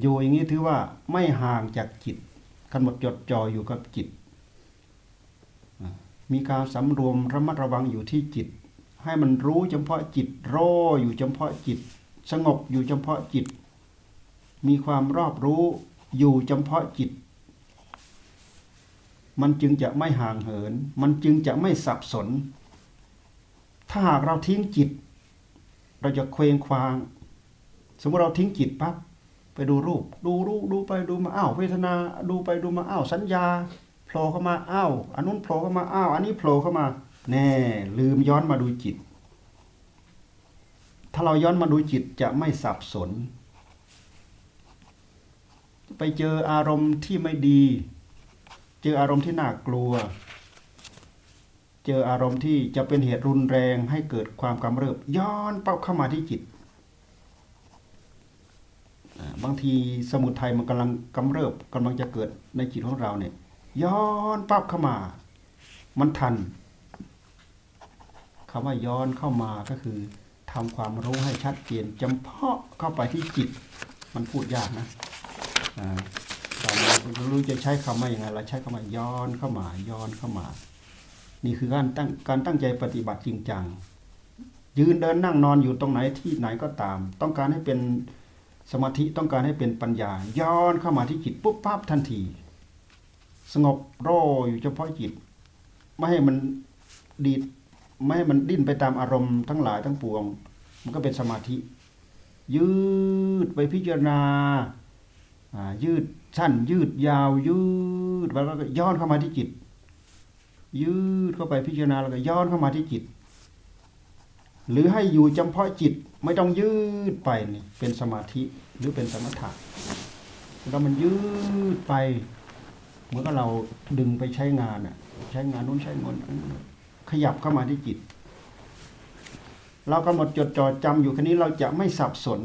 อยู่อย่างนี้ถือว่าไม่ห่างจากจิตกำหนดจดจ่ออยู่กับจิต มีการสำรวมระมัดระวังอยู่ที่จิต ให้มันรู้เฉพาะจิตโรอยู่เฉพาะจิต สงบอยู่เฉพาะจิต มีความรอบรู้อยู่เฉพาะจิต มันจึงจะไม่ห่างเหิน มันจึงจะไม่สับสน ถ้าหากเราทิ้งจิต เราจะเคว้งคว้าง สมมติเราทิ้งจิตปั๊บไปดูรูป ดูรูปดูไปดูมาอ้าวเวทนา ดูไปดูมาอ้าวสัญญาโผล่เข้ามาอ้าวอันนู้นโผล่เข้ามาอ้าวอันนี้โผล่เข้ามา แน่ ลืมย้อนมาดูจิต ถ้าเราย้อนมาดูจิตจะไม่สับสน ไปเจออารมณ์ที่ไม่ดี เจออารมณ์ที่น่ากลัว เจออารมณ์ที่จะเป็นเหตุรุนแรงให้เกิดความกำเริบย้อนเป้าเข้ามาที่จิต บางทีสมุทัยมันกำลังกำเริบกำลังจะเกิดในจิตของเราเนี่ยย้อนปั๊บเข้ามา มันทันคำว่าย้อนเข้ามาก็คือทำความรู้ให้ชัดเจนจำเพาะเข้าไปที่จิต มันพูดยากนะ เราไม่รู้จะใช้คำว่าอย่างไงเราใช้คำว่าย้อนเข้ามาย้อนเข้ามา นี่คือการตั้งการตั้งใจปฏิบัติจริงจังยืนเดินนั่งนอนอยู่ตรงไหนที่ไหนก็ตาม ต้องการให้เป็นสมาธิต้องการให้เป็นปัญญา ย้อนเข้ามาที่จิตปุ๊บปั๊บทันที สงบโรอยู่เฉพาะจิต ไม่ให้มันดีดไม่ให้มันดิ้นไปตามอารมณ์ทั้งหลายทั้งปวง มันก็เป็นสมาธิ ยืดไปพิจารณายืด สั้นยืดยาวยืดแล้วก็ย้อนเข้ามาที่จิต ยืดเข้าไปพิจารณาแล้วก็ย้อนเข้ามาที่จิต หรือให้อยู่จำเพาะจิตไม่ต้องยืดไปนี่เป็นสมาธิหรือเป็นสมถะแล้วมันยืดไปเหมือนกับเราดึงไปใช้งานอะใช้งานนู้นใช้งานขยับเข้ามาที่จิต เรากำหนดจดจ่อจำอยู่แค่นี้เราจะไม่สับสน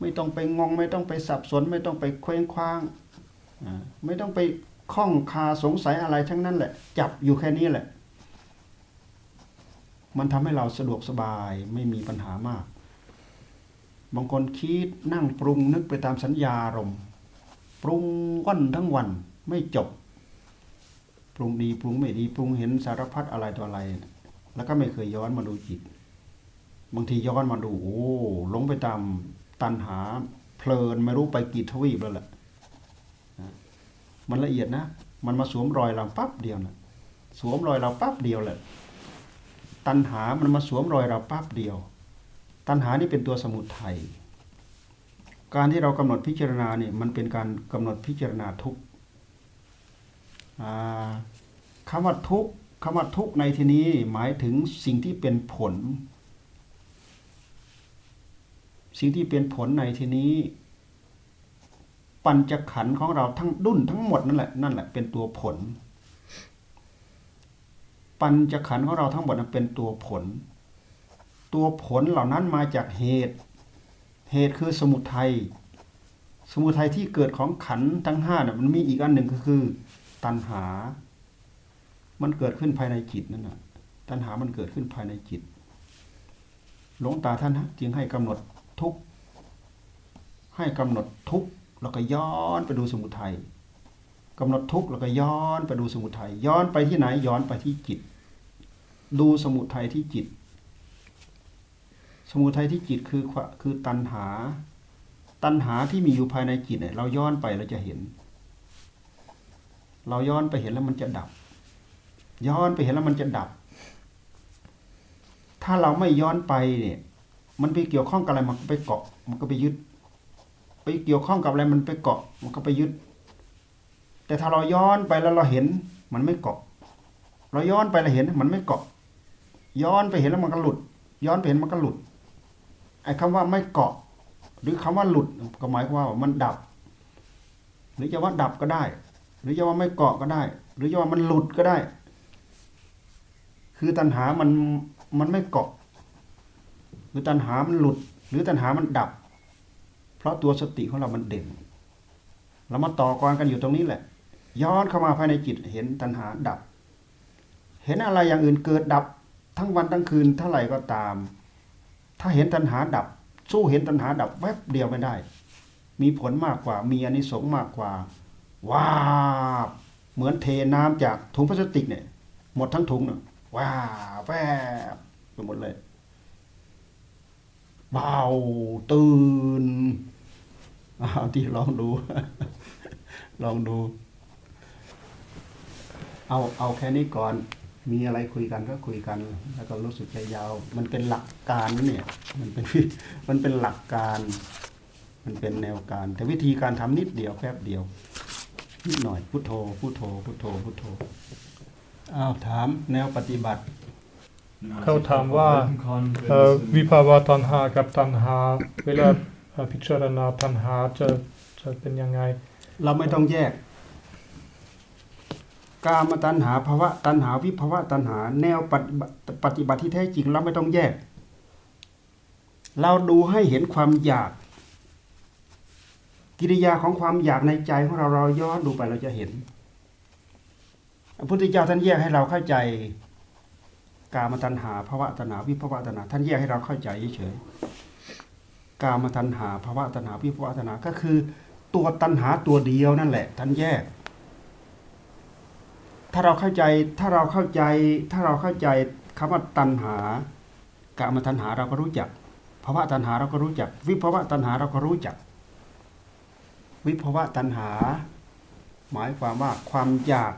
ไม่ต้องไปงง ไม่ต้องไปสับสน ไม่ต้องไปเคว้งคว้าง ไม่ต้องไปข้องคาสงสัยอะไรทั้งนั้นแหละ จับอยู่แค่นี้แหละ มันทำให้เราสะดวกสบายไม่มีปัญหามาก บางคนคิดนั่งปรุงนึกไปตามสัญญาอารมณ์ปรุงวันทั้งวันไม่จบ ปรุงดีปรุงไม่ดีปรุงเห็นสารพัดอะไรตัวอะไร แล้วก็ไม่เคยย้อนมาดูจิต บางทีย้อนมาดูโอ้หลงไปตาม ตันหาเพลินไม่รู้ไปกี่ทวีปแล้วแหละมันละเอียดนะ มันมาสวมรอยเราปั๊บเดียวนะสวมรอยเราปั๊บเดียวแหละ ตันหามันมาสวมรอยเราปั๊บเดียว ตันหานี่เป็นตัวสมุทัยการที่เรากำหนดพิจารณาเนี่ยมันเป็นการกำหนดพิจารณาทุกคำว่าทุกคำว่าทุกในที่นี้หมายถึงสิ่งที่เป็นผล สิ่งที่เป็นผลในที่นี้ ปัญจขันธ์ของเราทั้งดุนทั้งหมดนั่นแหละนั่นแหละเป็นตัวผล ปัญจขันธ์ของเราทั้งหมดนั้นเป็นตัวผล ตัวผลเหล่านั้นมาจากเหตุ เหตุคือสมุทัยสมุทัยที่เกิดของขันทั้งห้าเนี่ยมันมีอีกอันหนึ่งก็คือ ตัณหา มันเกิดขึ้นภายในจิตนั่นนะตัณหามันเกิดขึ้นภายในจิต หลวงตาท่านจึงให้กำหนด ทุกให้กำหนดทุกแล้วก็ย้อนไปดูสมุทัยกำหนดทุกแล้วก็ย้อนไปดูสมุทัยย้อนไปที่ไหนย้อนไปที่จิต ดูสมุทัยที่จิต สมุทัยที่จิตคือควคือตัณหา ตัณหาที่มีอยู่ภายในจิตเนี่ยเราย้อนไปเราจะเห็น เราย้อนไปเห็นแล้วมันจะดับ ย้อนไปเห็นแล้วมันจะดับ ถ้าเราไม่ย้อนไปเนี่ย มันไปเกี่ยวข้องกับอะไรมันก็ไปเกาะ มันก็ไปยึด ไปเกี่ยวข้องกับอะไรมันไปเกาะ มันก็ไปยึด แต่ถ้าเราย้อนไปแล้วเราเห็น มันไม่เกาะ เราย้อนไปเราเห็น มันไม่เกาะ ย้อนไปเห็นแล้วมันก็หลุด ย้อนไปเห็นมันก็หลุดไอ้คำว่าไม่เกาะ หรือคำว่าหลุดก็หมายความว่ามันดับ หรือจะว่าดับก็ได้ หรือจะว่าไม่เกาะก็ได้ หรือจะว่ามันหลุดก็ได้ คือตัณหามันมันไม่เกาะ หรือตัณหามันหลุด หรือตัณหามันดับ เพราะตัวสติของเรามันเด่นเรามาต่อกรกันอยู่ตรงนี้แหละ ย้อนเข้ามาภายในจิตเห็นตัณหาดับ เห็นอะไรอย่างอื่นเกิดดับ ทั้งวันทั้งคืนเท่าไหร่ก็ตาม ถ้าเห็นตัณหาดับ สู้เห็นตัณหาดับแวบเดียวไม่ได้ มีผลมากกว่ามีอนิสงส์มากกว่าว้าบเหมือนเทน้ำจากถุงพลาสติกเนี่ย หมดทั้งถุงเน่ะว้าแวบไปหมดเลย เบาตื่นเอาที่ลองดู ลองดู เอาเอาแค่นี้ก่อน มีอะไรคุยกันก็คุยกัน แล้วก็รู้สึกใจยาว มันเป็นหลักการนะเนี่ย มันเป็นมันเป็นหลักการ มันเป็นแนวการ แต่วิธีการทำนิดเดียวแป๊บเดียว นิดหน่อยพุทโธพุทโธพุทโธพุทโธอ้าวถามแนวปฏิบัติ เขาถามว่าเอ่อวิภาวะตัณหากับตัณหา เวลาเอ่อพิจารณาตัณหาจะจะเป็นยังไง เราไม่ต้องแยก กามตัณหาภาวะตัณหาวิภาวะตัณหา แนวปฏิบัติปฏิบัติที่แท้จริงเราไม่ต้องแยก เราดูให้เห็นความอยาก กิริยาของความอยากในใจของเราเราย้อนดูไปเราจะเห็นพระพุทธเจ้าท่านแยกให้เราเข้าใจ กามตัณหาภาวะตัณหาวิภาวะตัณหาท่านแยกให้เราเข้าใจเฉยๆกามตัณหาภาวะตัณหาวิภาวะตัณหาก็คือ ตัวตัณหาตัวเดียวนั่นแหละ ท่านแยก ถ้าเราเข้าใจถ้าเราเข้าใจ ถ้าเราเข้าใจคำว่าตัณหากามตัณหาเราก็รู้จักภาวะตัณหาเราก็รู้จัก วิภาวะตัณหาเราก็รู้จัก วิภาวะตัณหา หมายความว่าความอยาก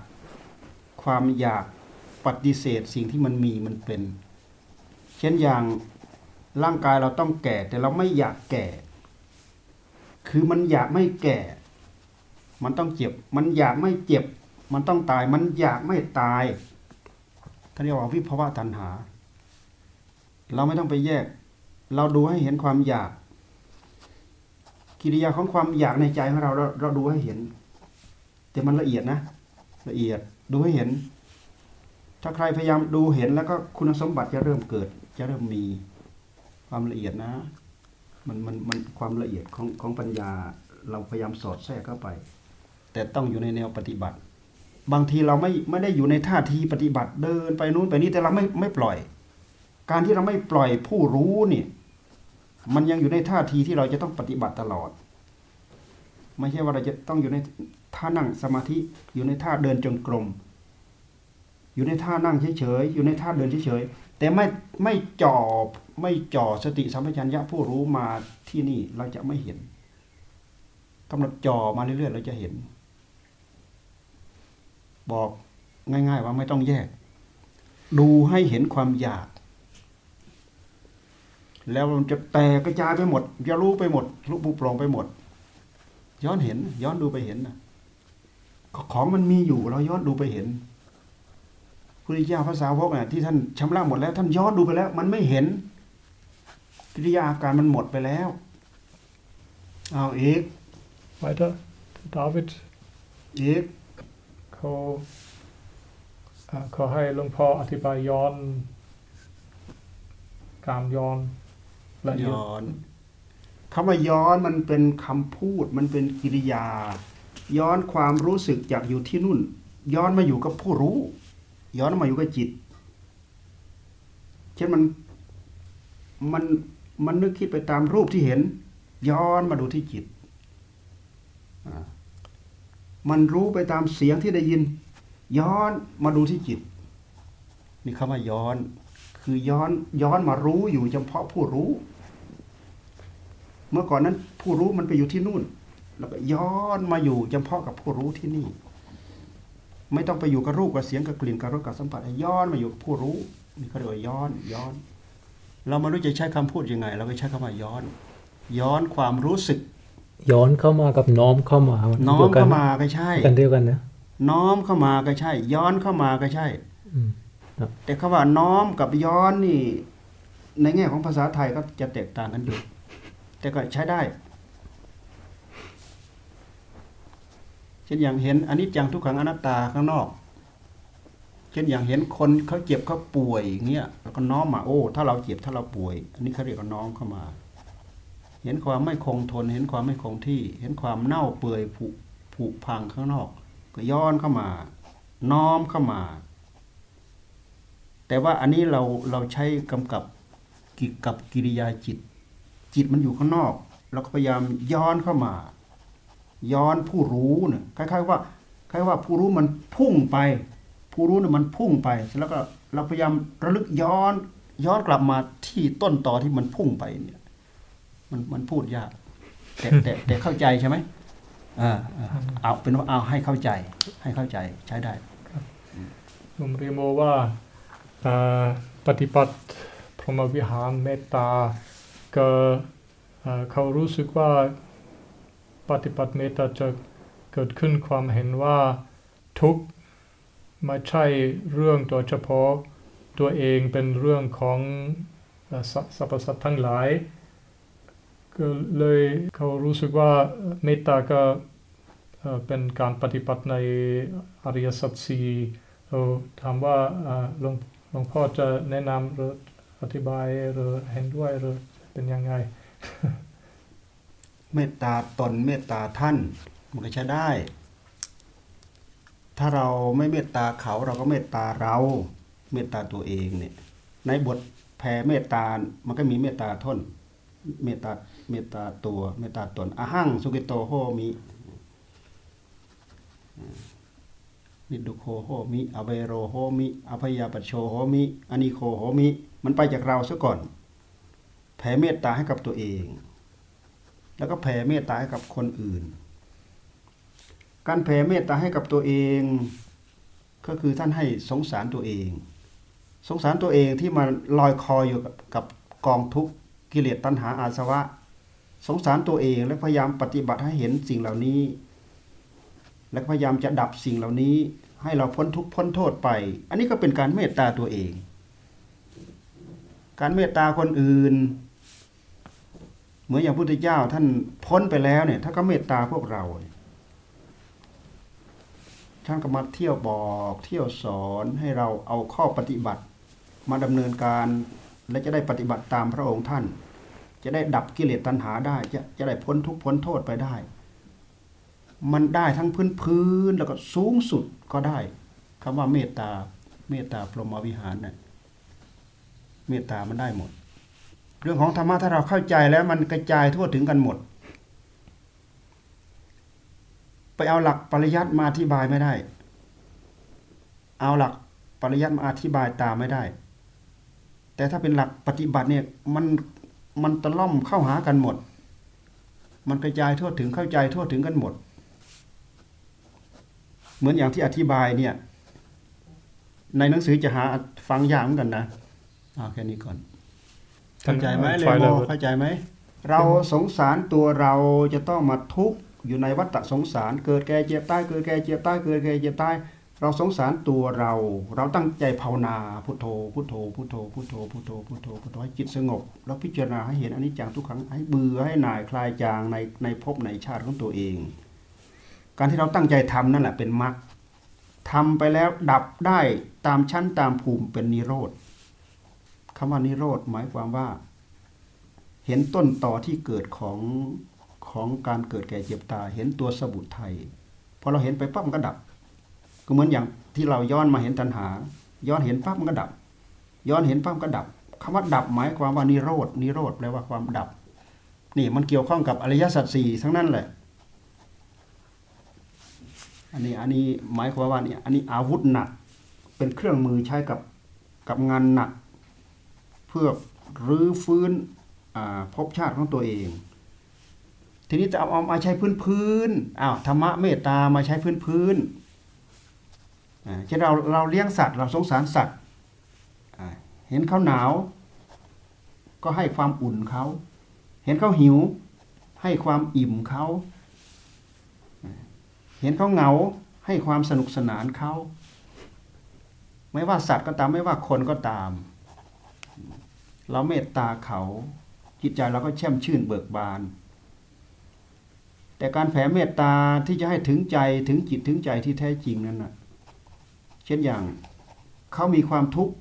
ความอยาก ปฏิเสธสิ่งที่มันมีมันเป็น เช่นอย่างร่างกายเราต้องแก่ แต่เราไม่อยากแก่ คือมันอยากไม่แก่ มันต้องเจ็บ มันอยากไม่เจ็บ มันต้องตาย มันอยากไม่ตายท่านเรียกว่าวิภาวะตัณหา เราไม่ต้องไปแยก เราดูให้เห็นความอยาก กิริยาของความอยากในใจของเราเราเราดูให้เห็น แต่มันละเอียดนะ ละเอียดดูให้เห็น ถ้าใครพยายามดูเห็นแล้วก็คุณสมบัติจะเริ่มเกิด จะเริ่มมีความละเอียดนะ มันมันมันความละเอียดของของปัญญาเราพยายามสอดแทรกเข้าไป แต่ต้องอยู่ในแนวปฏิบัติ บางทีเราไม่ไม่ได้อยู่ในท่าทีปฏิบัติเดินไปนู้นไปนี้แต่เราไม่ไม่ปล่อย การที่เราไม่ปล่อยผู้รู้นี่มันยังอยู่ในท่าทีที่เราจะต้องปฏิบัติตลอด ไม่ใช่ว่าเราจะต้องอยู่ในท่านั่งสมาธิอยู่ในท่าเดินจงกรม อยู่ในท่านั่งเฉยๆอยู่ในท่าเดินเฉยๆแต่ไม่ไม่จ่อไม่จ่อสติสัมปชัญญะผู้รู้มาที่นี่เราจะไม่เห็นกำหนดจ่อมาเรื่อยๆเราจะเห็น บอกง่าย ๆ ว่าไม่ต้องแยก ดูให้เห็นความอยาก แล้วมันจะแตกกระจายไปหมดจะรู้ไปหมดรู้ปูปลองไปหมด ย้อนเห็น ย้อนดูไปเห็นนะของมันมีอยู่เราย้อนดูไปเห็น พุทธิยาภาษาวกเนี่ยที่ท่านชำระหมดแล้ว ท่านย้อนดูไปแล้ว มันไม่เห็นกิริยาอาการมันหมดไปแล้วเอาเอก weiter David เอกเขาเอ่อเขาให้หลวงพ่ออธิบายย้อนการย้อนละเอียดย้อนคำว่าย้อนมันเป็นคำพูดมันเป็นกิริยา ย้อนความรู้สึกจากอยู่ที่นู่น ย้อนมาอยู่กับผู้รู้ ย้อนมาอยู่กับจิต เช่นมันมันมันนึกคิดไปตามรูปที่เห็น ย้อนมาดูที่จิต มันรู้ไปตามเสียงที่ได้ยิน ย้อนมาดูที่จิต นี่คำว่าย้อนคคือย้อนย้อนมารู้อยู่เฉพาะผู้รู้ เมื่อก่อนนั้นผู้รู้มันไปอยู่ที่นู่น แล้วก็ย้อนมาอยู่เฉพาะกับผู้รู้ที่นี่ ไม่ต้องไปอยู่กับรูปกับเสียงกับกลิ่นกับรสกับสัมผัสย้อนมาอยู่กับผู้รู้นี่เขาเรียกว่าย้อนย้อน เราไม่รู้จะใช้คำพูดยังไง เราก็ใช้คำว่าย้อน ย้อนความรู้สึก ย้อนเข้ามากับน้อมเข้ามาน้อมเข้ามาก็ใช่กันเดียวกันนะน้อมเข้ามาก็ใช่ ย้อนเข้ามาก็ใช่อืมแต่คำว่าน้อมกับย้อนนี่ ในแง่ของภาษาไทยก็จะแตกต่างกันอยู่แต่ก็ใช้ได้ เช่นอย่างเห็นอนิจจังทุกขังอนัตตาข้างนอก เช่นอย่างเห็นคนเขาเจ็บเขาป่วยอย่างเงี้ยแล้วก็น้อมมาโอ้ ถ้าเราเจ็บถ้าเราป่วย อันนี้เขาเรียกว่าน้อมเข้ามา เห็นความไม่คงทน เห็นความไม่คงที่ เห็นความเน่าเปื่อยผุผุพังข้างนอก ก็ย้อนเข้ามา น้อมเข้ามา แต่ว่าอันนี้เราเราใช้กำกับกิกับกิริยาจิต จิตมันอยู่ข้างนอกเราก็พยายามย้อนเข้ามา ย้อนผู้รู้เนี่ยคล้ายๆว่าคล้ายว่าผู้รู้มันพุ่งไป ผู้รู้เนี่ยมันพุ่งไปแล้วก็เราพยายามระลึกย้อนย้อนกลับมาที่ต้นตอที่มันพุ่งไปเนี่ย มันมันพูดยากแต่แต่แต่เข้าใจใช่ไหมอ่าเอาเป็นว่าเอาให้เข้าใจ ให้เข้าใจใช้ได้ลุงเรียโมว่าปฏิบัติพรหมวิหารเมตตาก็เอ่อเขารู้สึกว่า ปฏิบัติเมตตาจะเกิดขึ้นความเห็นว่าทุกข์ไม่ใช่เรื่องโดยเฉพาะตัวเองเป็นเรื่องของสสรรพสัตว์ทั้งหลายก็เลยเขารู้สึกว่าเมตตาก็เป็นการปฏิบัติในอริยสัจสี่เราถามว่าอ่าหลวงหลวงพ่อจะแนะนำหรืออธิบายหรือเห็นด้วยหรือเป็นยังไง เมตตาตนเมตตาท่าน มันก็ใช้ได้ ถ้าเราไม่เมตตาเขาเราก็เมตตาเรา เมตตาตัวเองเนี่ยในบทแผ่เมตตา มันก็มีเมตตาทนเมตตาเมตตาตัวเมตตาตนอะหังสุกิโตโหมินิดุโคโหมิอเวโรโหมิอภยาปโชโหมิอนิโคโหมิ มันไปจากเราซะก่อน แผ่เมตตาให้กับตัวเอง แล้วก็แผ่เมตตาให้กับคนอื่น การแผ่เมตตาให้กับตัวเอง ก็คือท่านให้สงสารตัวเอง สงสารตัวเองที่มาลอยคออยู่กับกองทุกข์กิเลสตัณหาอาสวะ สงสารตัวเองและพยายามปฏิบัติให้เห็นสิ่งเหล่านี้ และพยายามจะดับสิ่งเหล่านี้ ให้เราพ้นทุกข์พ้นโทษไป อันนี้ก็เป็นการเมตตาตัวเอง การเมตตาคนอื่น มือนอย่างพุทธเจ้าท่านพ้นไปแล้วเนี่ยท่านก็เมตตาพวกเราท่านก็มาเที่ยวบอกเที่ยวสอนให้เราเอาข้อปฏิบัติ มาดำเนินการและจะได้ปฏิบัติตามพระองค์ท่าน จะได้ดับกิเลสตัณหาได้จะจะได้พ้นทุกพ้นโทษไปได้ มันได้ทั้งพื้นพื้นแล้วก็สูงสุดก็ได้คำว่าเมตตาเมตตาพรหมวิหารเนี่ยเมตตามันได้หมด เรื่องของธรรมะถ้าเราเข้าใจแล้วมันกระจายทั่วถึงกันหมด ไปเอาหลักปริยัติมาอธิบายไม่ได้ เอาหลักปริยัติมาอธิบายตามไม่ได้ แต่ถ้าเป็นหลักปฏิบัติเนี่ยมันมันตะล่อมเข้าหากันหมด มันกระจายทั่วถึงเข้าใจทั่วถึงกันหมด เหมือนอย่างที่อธิบายเนี่ยในหนังสือจะหาฟังยากเหมือนกันนะเอาแค่นี้ก่อน เข้าใจไหมเลไฟโมระเข้าใจไหมเราสงสารตัวเราจะต้องมาทุกข์อยู่ในวัฏสงสาร เกิดแก่เจ็บตายเกิดแก่เจ็บตายเกิดแก่เจ็บตายเราสงสารตัวเรา เราตั้งใจภาวนาพุทโธพุทโธพุทโธพุทโธพุทโธพุทโธพุทโธให้จิตสงบ แล้วพิจารณาให้เห็นอนิจจังทุกขังให้เบื่อให้หน่ายคลายจางในในภพในชาติของตัวเอง การที่เราตั้งใจทำนั่นแหละเป็นมรรคทำไปแล้วดับได้ตามชั้นตามภูมิเป็นนิโรธ คำว่านิโรธหมายความว่า เห็นต้นต่อที่เกิดของของการเกิดแก่เจ็บตาย เห็นตัวสมุทัยพอเราเห็นไปปั๊บมันก็ดับ ก็เหมือนอย่างที่เราย้อนมาเห็นตัณหา ย้อนเห็นปั๊บมันก็ดับ ย้อนเห็นปั๊บมันก็ดับคำว่าดับหมายความว่านิโรดนิโรธแปลว่าความดับ นี่มันเกี่ยวข้องกับอริยสัจสี่ทั้งนั้นแหละ อันนี้อันนี้หมายความว่านี่อันนี้อาวุธหนัก เป็นเครื่องมือใช้กับกับงานหนัก พื่อรื้อฟื้นภพชาติของตัวเอง ทีนี้จะเอาเอามาใช้พื้นพื้นอ้าวธรรมะเมตตามาใช้พื้นพื้นเช่นเราเราเลี้ยงสัตว์เราสงสารสัตว์เห็นเขาหนาว ก็ให้ความอุ่นเขาเห็นเขาหิว ให้ความอิ่มเขาเห็นเขาเหงาให้ความสนุกสนานเขาไม่ว่าสัตว์ก็ตามไม่ว่าคนก็ตาม เราเมตตาเขา จิตใจเราก็แช่มชื่นเบิกบาน แต่การแผ่เมตตาที่จะให้ถึงใจถึงจิตถึงใจที่แท้จริงนั้นนะเช่นอย่างเขามีความทุกข์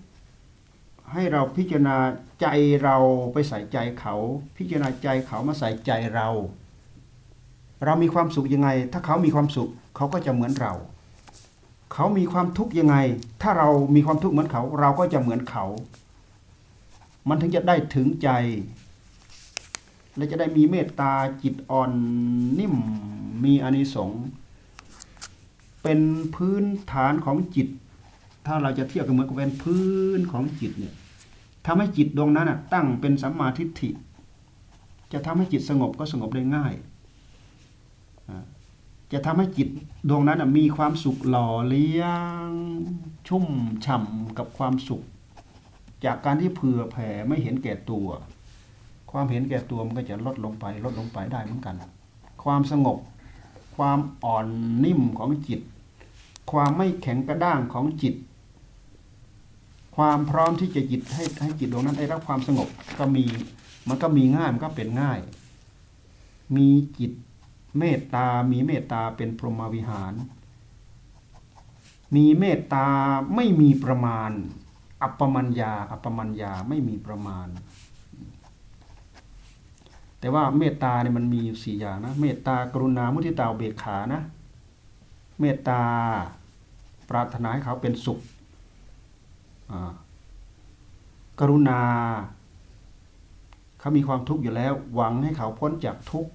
ให้เราพิจารณาใจเราไปใส่ใจเขา พิจารณาใจเขามาใส่ใจเรา เรามีความสุขยังไง ถ้าเขามีความสุขเขาก็จะเหมือนเรา เขามีความทุกข์ยังไง ถ้าเรามีความทุกข์เหมือนเขา เราก็จะเหมือนเขา มันถึงจะได้ถึงใจ และจะได้มีเมตตาจิตอ่อนนิ่มมีอนิสงส์เป็นพื้นฐานของจิต ถ้าเราจะเทียบกันเหมือนกับเป็นพื้นของจิตเนี่ยทำให้จิตดวงนั้นตั้งเป็นสัมมาทิฏฐิ จะทำให้จิตสงบก็สงบได้ง่าย จะทำให้จิตดวงนั้นมีความสุขหล่อเลี้ยง ชุ่มฉ่ำกับความสุข จากการที่เผื่อแผ่ไม่เห็นแก่ตัว ความเห็นแก่ตัวมันก็จะลดลงไปลดลงไปได้เหมือนกัน ความสงบ ความอ่อนนิ่มของจิต ความไม่แข็งกระด้างของจิต ความพร้อมที่จะจิตให้ให้จิตดวงนั้นได้รับความสงบก็มีมันก็มีง่ายมันก็เป็นง่าย มีจิตเมตตา มีเมตตาเป็นพรหมวิหาร มีเมตตาไม่มีประมาณ อัปปมัญญาอัปปมัญญาไม่มีประมาณ แต่ว่าเมตตาเนี่ยมันมีอยู่สี่อย่างนะเมตตากรุณามุทิตาเบกขานะเมตตาปรารถนาให้เขาเป็นสุขกรุณา เขามีความทุกข์อยู่แล้ว หวังให้เขาพ้นจากทุกข์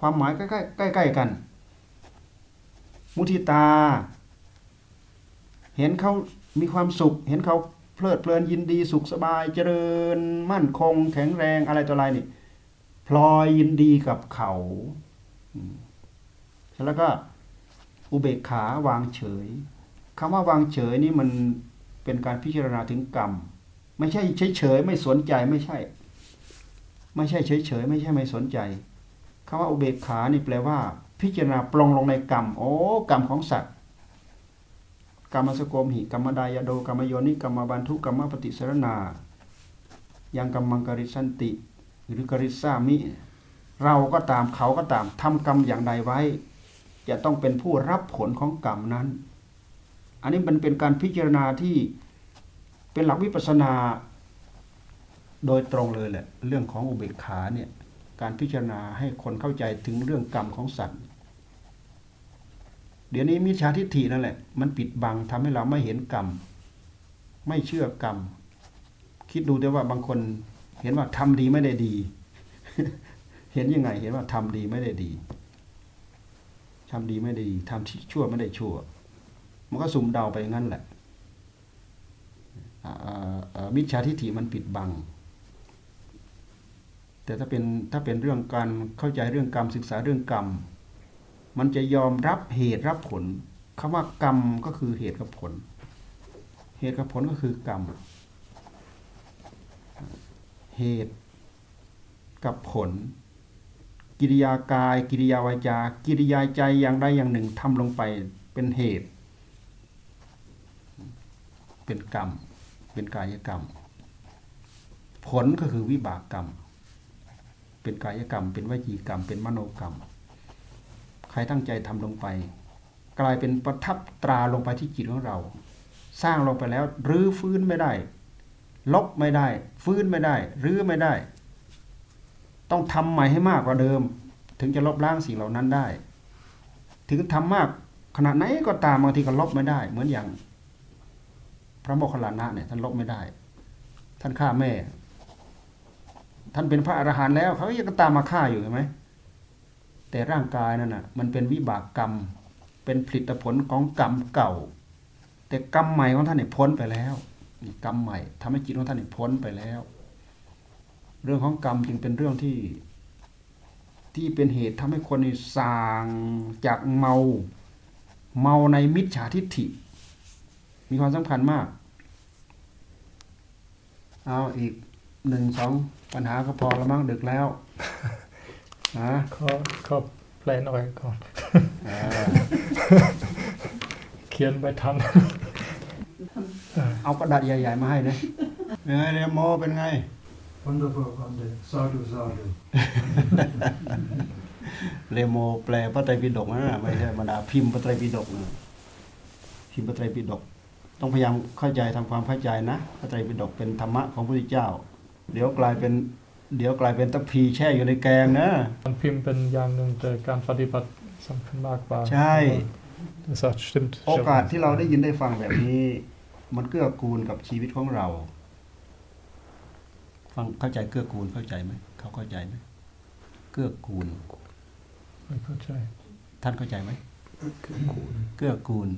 ความหมายใกล้ใกล้ใกล้กัน มุทิตา เห็นเขามีความสุข เห็นเขา เพลิดเพลินยินดีสุขสบายเจริญ มั่นคง แข็งแรงอะไรต่ออะไรนี่พลอยยินดีกับเขาแล้วก็อุเบกขาวางเฉยคำว่าวางเฉยนี่มันเป็นการพิจารณาถึงกรรม ไม่ใช่เฉยเฉยไม่สนใจไม่ใช่ ไม่ใช่เฉยเฉยไม่ใช่ไม่สนใจคำว่าอุเบกขานี่แปลว่า พิจารณาปลงลงในกรรม โอ้กรรมของสัตว์ กรรมสโกมหิกรรมดายโดกรรมโยนิกรรมบันทุกรรมปฏิสรณา ยังกรรมังกริสันติ หรือกริสามิ เราก็ตามเขาก็ตามทำกรรมอย่างใดไว้ จะต้องเป็นผู้รับผลของกรรมนั้น อันนี้มันเป็นการพิจารณาที่เป็นหลักวิปัสนาโดยตรงเลยแหละเรื่องของอุเบกขาเนี่ยการพิจารณาให้คนเข้าใจถึงเรื่องกรรมของสัตว์ เดี๋ยวนี้มิจฉาทิฏฐินั่นแหละ มันปิดบังทำให้เราไม่เห็นกรรม ไม่เชื่อกรรม คิดดูแต่ว่าบางคนเห็นว่าทำดีไม่ได้ดี เห็นยังไง เห็นว่าทำดีไม่ได้ดีทำดีไม่ได้ดีทำชั่วไม่ได้ชั่ว มันก็สุ่มเดาไปงั้นแหละมิจฉาทิฏฐิมันปิดบัง แต่ถ้าเป็นถ้าเป็นเรื่องการเข้าใจเรื่องกรรมศึกษาเรื่องกรรม มันจะยอมรับเหตุรับผลคำว่ากรรมก็คือเหตุกับผล เหตุกับผลก็คือกรรม เหตุกับผล กิริยากาย กิริยาวาจา กิริยาใจอย่างใดอย่างหนึ่งทำลงไปเป็นเหตุ เป็นกรรม เป็นกายกรรม ผลก็คือวิบากกรรม เป็นกายกรรม เป็นวจีกรรม เป็นมโนกรรม ใครตั้งใจทำลงไป กลายเป็นประทับตราลงไปที่จิตของเรา สร้างลงไปแล้วรื้อฟื้นไม่ได้ ลบไม่ได้ ฟื้นไม่ได้ รื้อไม่ได้ ต้องทำใหม่ให้มากกว่าเดิม ถึงจะลบล้างสิ่งเหล่านั้นได้ ถึงทำมากขนาดไหนก็ตามบางทีก็ลบไม่ได้ เหมือนอย่าง พระโมคคัลลานะเนี่ยท่านลบไม่ได้ ท่านฆ่าแม่ ท่านเป็นพระอรหันต์แล้วเขายังตามมาฆ่าอยู่เห็นไหม แต่ร่างกายนั่นน่ะมันเป็นวิบากกรรม เป็นผลิตผลของกรรมเก่า แต่กรรมใหม่ของท่านเนี่ยพ้นไปแล้วนี่กรรมใหม่ทำให้จิตของท่านเนี่ยพ้นไปแล้ว เรื่องของกรรมจึงเป็นเรื่องที่ ที่เป็นเหตุทำให้คนนี่สางจากเมา เมาในมิจฉาทิฏฐิ มีความสำคัญมากเอาอีกหนึ่งสองปัญหาก็พอล้วมั้งดึกแล้ว นะขอขอแปลหน่อยก่อนเออเขียนไม่ทันเอากระดาษใหญ่ ๆ มาให้นะเป็นไงเรโมเป็นไง Wonderful, wonderful. Sadhu, sadhu. เรโมแปลพระไตรปิฎกนะไม่ใช่บรรดาพิมพ์พระไตรปิฎกนะพิมพ์พระไตรปิฎกต้องพยายามเข้าใจทำความเข้าใจนะพระไตรปิฎกเป็นธรรมะของพระพุทธเจ้า เดี๋ยวกลายเป็น เดี๋ยวกลายเป็นตะพีแช่อยู่ในแกงนะการพิมพ์เป็นอย่างหนึ่งแต่การปฏิบัติสำคัญมากกว่าใช่ Das sagt, stimmt. โอกาสที่เราได้ยินได้ฟังแบบนี้ มันเกื้อกูลกับชีวิตของเราฟังเข้าใจเกื้อกูลเข้าใจไหมเขาเข้าใจไหมเกื้อกูลไม่เข้าใจ ท่านเข้าใจไหมเกื้อกูล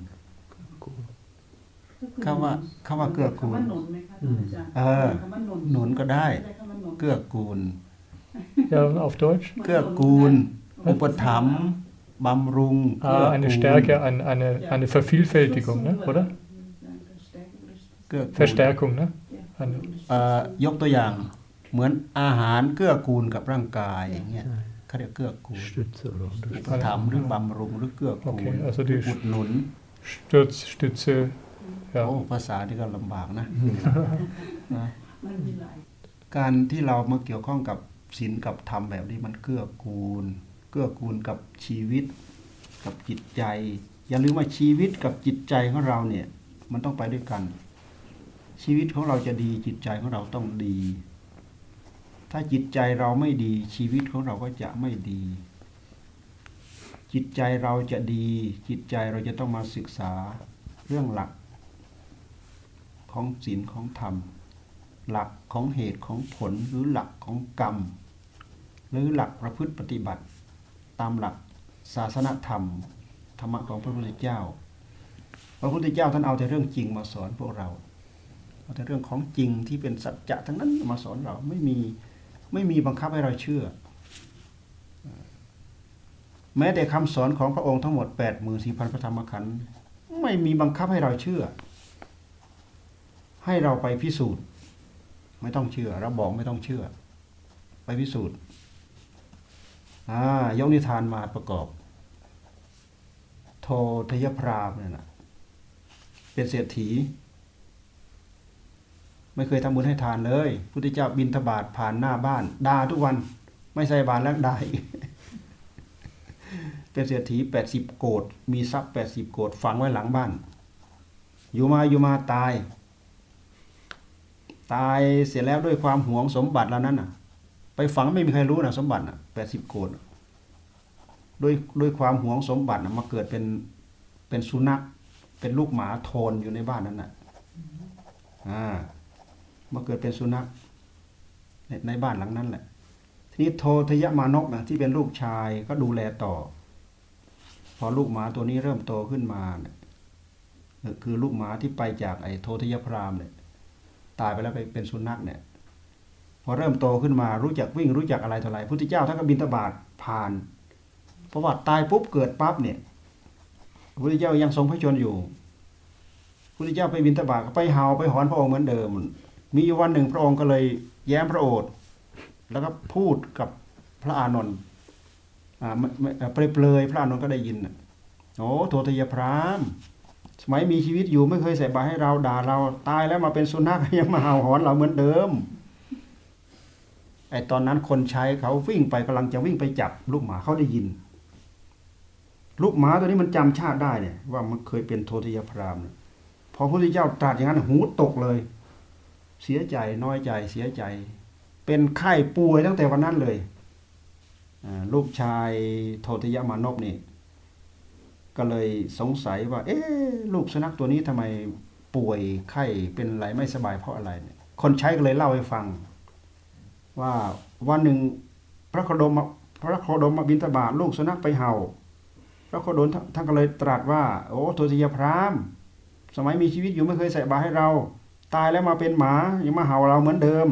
คำว่าคำว่าเกื้อกูลคำว่าหนุนไหมคะท่านอาจารย์เออคำว่าหนุนหนุนก็ได้ ใช้คำว่าหนุนเกื้อกูล Ja, auf Deutsch? เกื้อกูล อุปถัมภ์บำรุงเกื้อ Ah, eine กูล Stärke, ein, eine, eine Vervielfältigung, ne? oder? เกื้อกูล Verstärkung, ne? Eine, เอ่อยกตัวอย่างเหมือนอาหารเกื้อกูลกับร่างกายอย่างเงี้ยเขาเรียกเกื้อกูล Stütze oder อุปถัมภ์หรือบำรุงหรือเกื้อกูล Okay, also die อุดหนุน Stütz, Stütze, โอ้ ja. ภาษาที่ก็ลำบากนะนะ มันมีหลาย การที่เรามาเกี่ยวข้องกับศีลกับธรรมแบบนี้มันเกื้อกูล เกื้อกูลกับชีวิต กับจิตใจ อย่าลืมว่าชีวิตกับจิตใจของเราเนี่ยมันต้องไปด้วยกัน ชีวิตของเราจะดีจิตใจของเราต้องดี ถ้าจิตใจเราไม่ดีชีวิตของเราก็จะไม่ดี จิตใจเราจะดี จิตใจเราจะต้องมาศึกษาเรื่องหลัก ของศีลของธรรม หลักของเหตุของผลหรือหลักของกรรม หรือหลักประพฤติปฏิบัติ ตามหลักศาสนธรรม ธรรมะของพระพุทธเจ้า พระพุทธเจ้าท่านเอาแต่เรื่องจริงมาสอนพวกเราเอาแต่เรื่องของจริงที่เป็นสัจจะทั้งนั้นมาสอนเราไม่มีไม่มีบังคับให้เราเชื่อ แม้แต่คำสอนของพระองค์ทั้งหมด8 4 0 0 0พระธรรมขันธ์ไม่มีบังคับให้เราเชื่อ ให้เราไปพิสูจน์ ไม่ต้องเชื่อเราบอกไม่ต้องเชื่อ ไปพิสูจน์อ่ายกนิทานมาประกอบ โททยพรามเนี่ยนะเป็นเศรษฐี ไม่เคยทำบุญให้ทานเลยพุทธเจ้าบินทบาทผ่านหน้าบ้านด่าทุกวัน ไม่ใส่บาตรแล้วด่าอีกเป็นเศรษฐีแปดสิบโกดมีทรัพย์แปดสิบโกดฝังไว้หลังบ้าน อยู่มาอยู่มาตาย ตายเสร็จแล้วด้วยความหวงสมบัติแล้วนั้นน่ะ ไปฝังไม่มีใครรู้นะสมบัติน่ะแปดสิบโกดด้วยด้วยความหวงสมบัติน่ะมาเกิดเป็นเป็นสุนัข เป็นลูกหมาโทนอยู่ในบ้านนั้นน่ะอ่ามาเกิดเป็นสุนัขในในบ้านหลังนั้นแหละ ทีนี้โททยมานกนะที่เป็นลูกชายก็ดูแลต่อ พอลูกหมาตัวนี้เริ่มโตขึ้นมาเนี่ยคือลูกหมาที่ไปจากไอ้โททยพรามเนี่ย ตายไปแล้วไปเป็นสุนัขเนี่ยพอเริ่มโตขึ้นมารู้จักวิ่งรู้จักอะไรต่ออะไรพุทธเจ้าท่านก็บินตบาทผ่านเพระว่าตายปุ๊บเกิดปั๊บเนี่ยพระพุทธเจ้ายังทรงพระชนอยู่พุทธเจ้าไปบินตบาทก็ไปเห่าไปหอนพระองค์เหมือนเดิม มีวันหนึ่งพระองค์ก็เลยแย้มพระโอษฐ์แล้วก็พูดกับพระอานนท์อ่าไม่ไม่เอ่อเปรยพระอานนท์ก็ได้ยินโอ้โททยพราม สมัยมีชีวิตอยู่ไม่เคยใส่บาตรให้เราด่าเราตายแล้วมาเป็นสุนัขยังมาเห่าหอนเราเหมือนเดิมไอตอนนั้นคนใช้เขาวิ่งไปกำลังจะวิ่งไปจับลูกหมาเขาได้ยิน ลูกหมาตัวนี้มันจำชาติได้เนี่ยว่ามันเคยเป็นโททยพรามเนี่ยพอพระพุทธเจ้าตรัสอย่างนั้นหูตกเลย เสียใจน้อยใจเสียใจ เป็นไข้ป่วยตั้งแต่วันนั้นเลยลูกชายโททยมานพนี่ ก็เลยสงสัยว่า เอ๊ะลูกสุนัขตัวนี้ทำไมป่วยไข้เป็นไรไม่สบายเพราะอะไรเนี่ยคนใช้ก็เลยเล่าให้ฟัง ว่าวันหนึ่งพระโคดมพระโคดมมาบินทบาทลูกสุนัขไปเห่า พระโคดมท่านก็เลยตรัสว่า โอ้โทติยพรามสมัยมีชีวิตอยู่ไม่เคยใส่บาตรให้เรา ตายแล้วมาเป็นหมายังมาเห่าเราเหมือนเดิม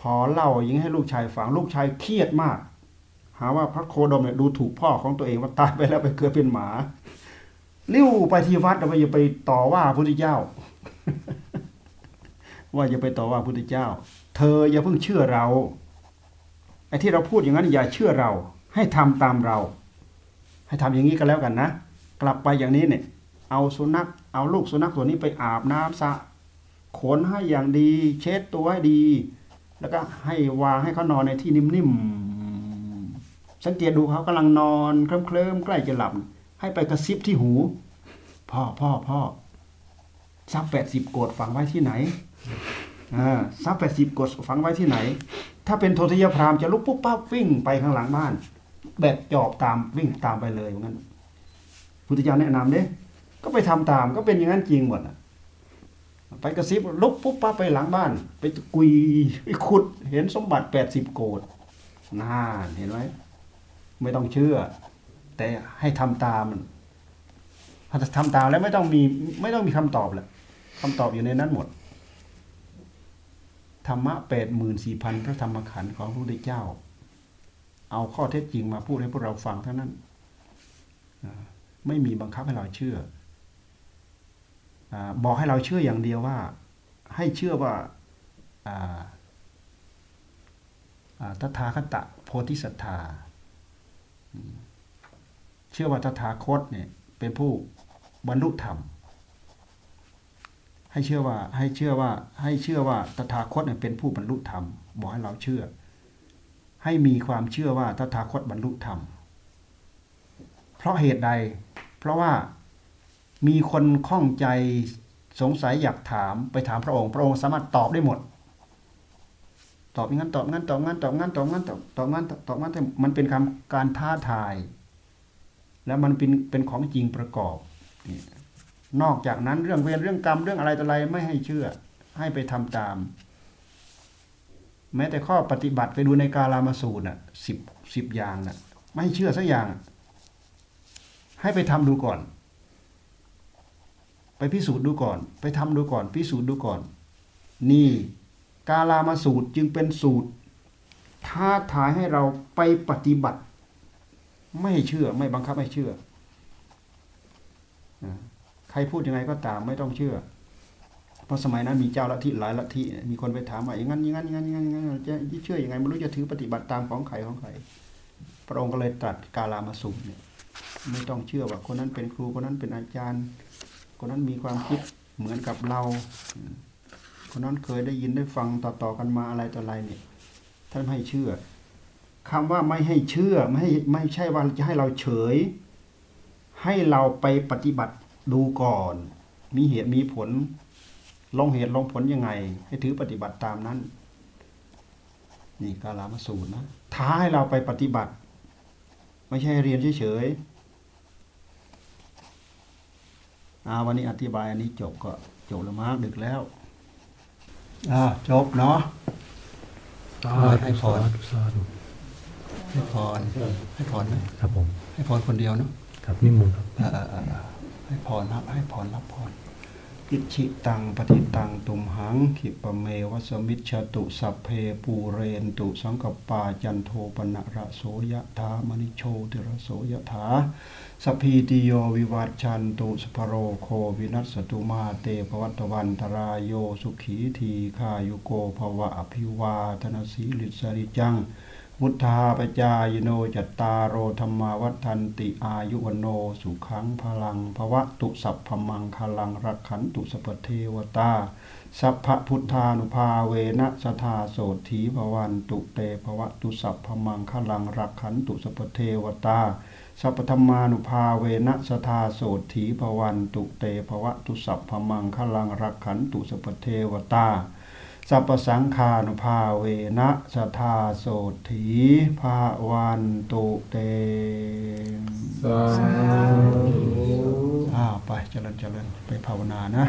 พอเล่าย่งให้ลูกชายฟังลูกชายเครียดมาก หาว่าพระโคดมเนี่ยดูถูกพ่อของตัวเองว่าตายไปแล้วไปเกิดเป็นหมาลิ้วไปที่วัดแล้วไปอย่าไปต่อว่าพระพุทธเจ้า ว่าอย่าไปต่อว่าพระพุทธเจ้า เธออย่าเพิ่งเชื่อเราไอ้ที่เราพูดอย่างนั้นอย่าเชื่อเรา ให้ทำตามเรา ให้ทำอย่างนี้ก็แล้วกันนะกลับไปอย่างนี้เนี่ย เอาสุนัขเอาลูกสุนัขตัวนี้ไปอาบน้ำสะขนให้อย่างดี เช็ดตัวให้ดี แล้วก็ให้วางให้เขานอนในที่นิ่มๆ สังเกตดูเขากำลังนอนเคลิ้มๆใกล้จะหลับ ให้ไปกระซิบที่หู พ่อพ่อพ่อซับแปดสิบโกดฝังไว้ที่ไหนอ่าซับแปดสิบโกดฝังไว้ที่ไหน ถ้าเป็นโททยพรามจะลุกปุ๊บปั๊บวิ่งไปข้างหลังบ้าน แบกจอบตามวิ่งตามไปเลยอย่างนั้นพุทธเจ้าแนะนำเด้ก็ไปทำตามก็เป็นอย่างนั้นจริงหมดอะไปกระซิบลุกปุ๊บปั๊บไปหลังบ้าน ไปกุยไปขุดเห็นสมบัติแปดสิบโกดน่าเห็นไหม ไม่ต้องเชื่อ แต่ให้ทำตามมันถ้าทำตามแล้วไม่ต้องมีไม่ต้องมีคำตอบแหละคำตอบอยู่ในนั้นหมดธรรมะแปดหมื่นสี่พันพระธรรมขันธ์ของพระพุทธเจ้า เอาข้อเท็จจริงมาพูดให้พวกเราฟังเท่านั้นไม่มีบังคับให้เราเชื่ออบอกให้เราเชื่ออย่างเดียวว่า ให้เชื่อว่าอ่าอ่าตถาคตโพธิสัตธาอืม เชื่อว่าตถาคตเนี่ยเป็นผู้บรรลุธรรม ให้เชื่อว่าให้เชื่อว่าให้เชื่อว่าตถาคตเนี่ยเป็นผู้บรรลุธรรมบอกให้เราเชื่อ ให้มีความเชื่อว่าตถาคตบรรลุธรรม เพราะเหตุใด เพราะว่ามีคนข้องใจสงสัยอยากถามไปถามพระองค์ พระองค์สามารถตอบได้หมด ตอบงั้นตอบงั้นตอบงั้นตอบงั้นตอบงั้นตอบตอบงั้นตอบงั้นแต่มันเป็นคำการท้าทาย แล้วมันเป็นเป็นของจริงประกอบ นอกจากนั้นเรื่องเวรเรื่องกรรมเรื่องอะไรต่ออะไรไม่ให้เชื่อ ให้ไปทำตาม แม้แต่ข้อปฏิบัติไปดูในกาลามาสูตรน่ะสิบสิบอย่างน่ะไม่เชื่อสักอย่าง ให้ไปทำดูก่อน ไปพิสูจน์ดูก่อน ไปทำดูก่อน พิสูจน์ดูก่อน นี่ กาลามาสูตรจึงเป็นสูตร ท้าทายให้เราไปปฏิบัติ ไม่เชื่อไม่บังคับให้เชื่อ ใครพูดยังไงก็ตามไม่ต้องเชื่อ เพราะสมัยนั้นมีเจ้าลัทธิหลายลัทธิมีคนไปถามว่าอย่างนั้นอย่างนั้นอย่างนั้นอย่างนั้นจะเชื่ออยังไงไม่รู้จะถือปฏิบัติตามของใครของใคร พระองค์ก็เลยตรัสกาลามาสูตรเนี่ยไม่ต้องเชื่อว่าคนนั้นเป็นครูคนนั้นเป็นอาจารย์ คนนั้นมีความคิดเหมือนกับเรา คนนั้นเคยได้ยินได้ฟังต่อๆกันมาอะไรต่ออะไรเนี่ยท่านไม่ให้เชื่อคำว่าไม่ให้เชื่อไม่ให้ไม่ใช่ว่าจะให้เราเฉย ให้เราไปปฏิบัติดูก่อน มีเหตุมีผล ลงเหตุลงผลยังไง ให้ถือปฏิบัติตามนั้น นี่กาลามาสูตรนะท้าให้เราไปปฏิบัติ ไม่ใช่เรียนเฉยๆอาวันนี้อธิบายอันนี้จบก็จบแล้วมากดึกแล้ว อ่าจบเนาะสาให้ธุพรสาธุสาธุให้พรให้พรไหมครับผมให้พรคนเดียวเนาะครับนิมนต์ครับเออเออเออเออให้พรรับให้พรรับพร อิจฉิตังปัตถิตังตุมหังขิปปะเมวะ สะมิชฌะตุสัพเพปูเรนตุสังกัปปาจันโทปัณณะระโส ยะถา มะณิโชติระโส ยะถา สัพพีติโยวิวัชชันตุสัพพะโรโควินัสสะตุมาเต ภะวัตวันตะราโยสุขีทีขายุโกภวะอภิวาทนาสีลิสริจัง พุทธาปจายโนจัตตารโอธรรมาวัฏันติอายุวโนสุขังพลังภวะตุสัพพมังคลังรักขันตุสปเทวตา สัพพพุทธานุภาเวนะสทาโสถีภวันตุเตภวะตุสัพพมังคลังรักขันตุสปเทวตา สัพพธรรมานุภาเวนะสทาโสถีภวันตุเตภวะตุสัพพมังคลังรักขันตุสปเทวตา สัพพสังฆานุภาเวนะสทธาโสถีภาวันตุเตสาธุอ้าวไปเจริญเจริญไปภาวนานะ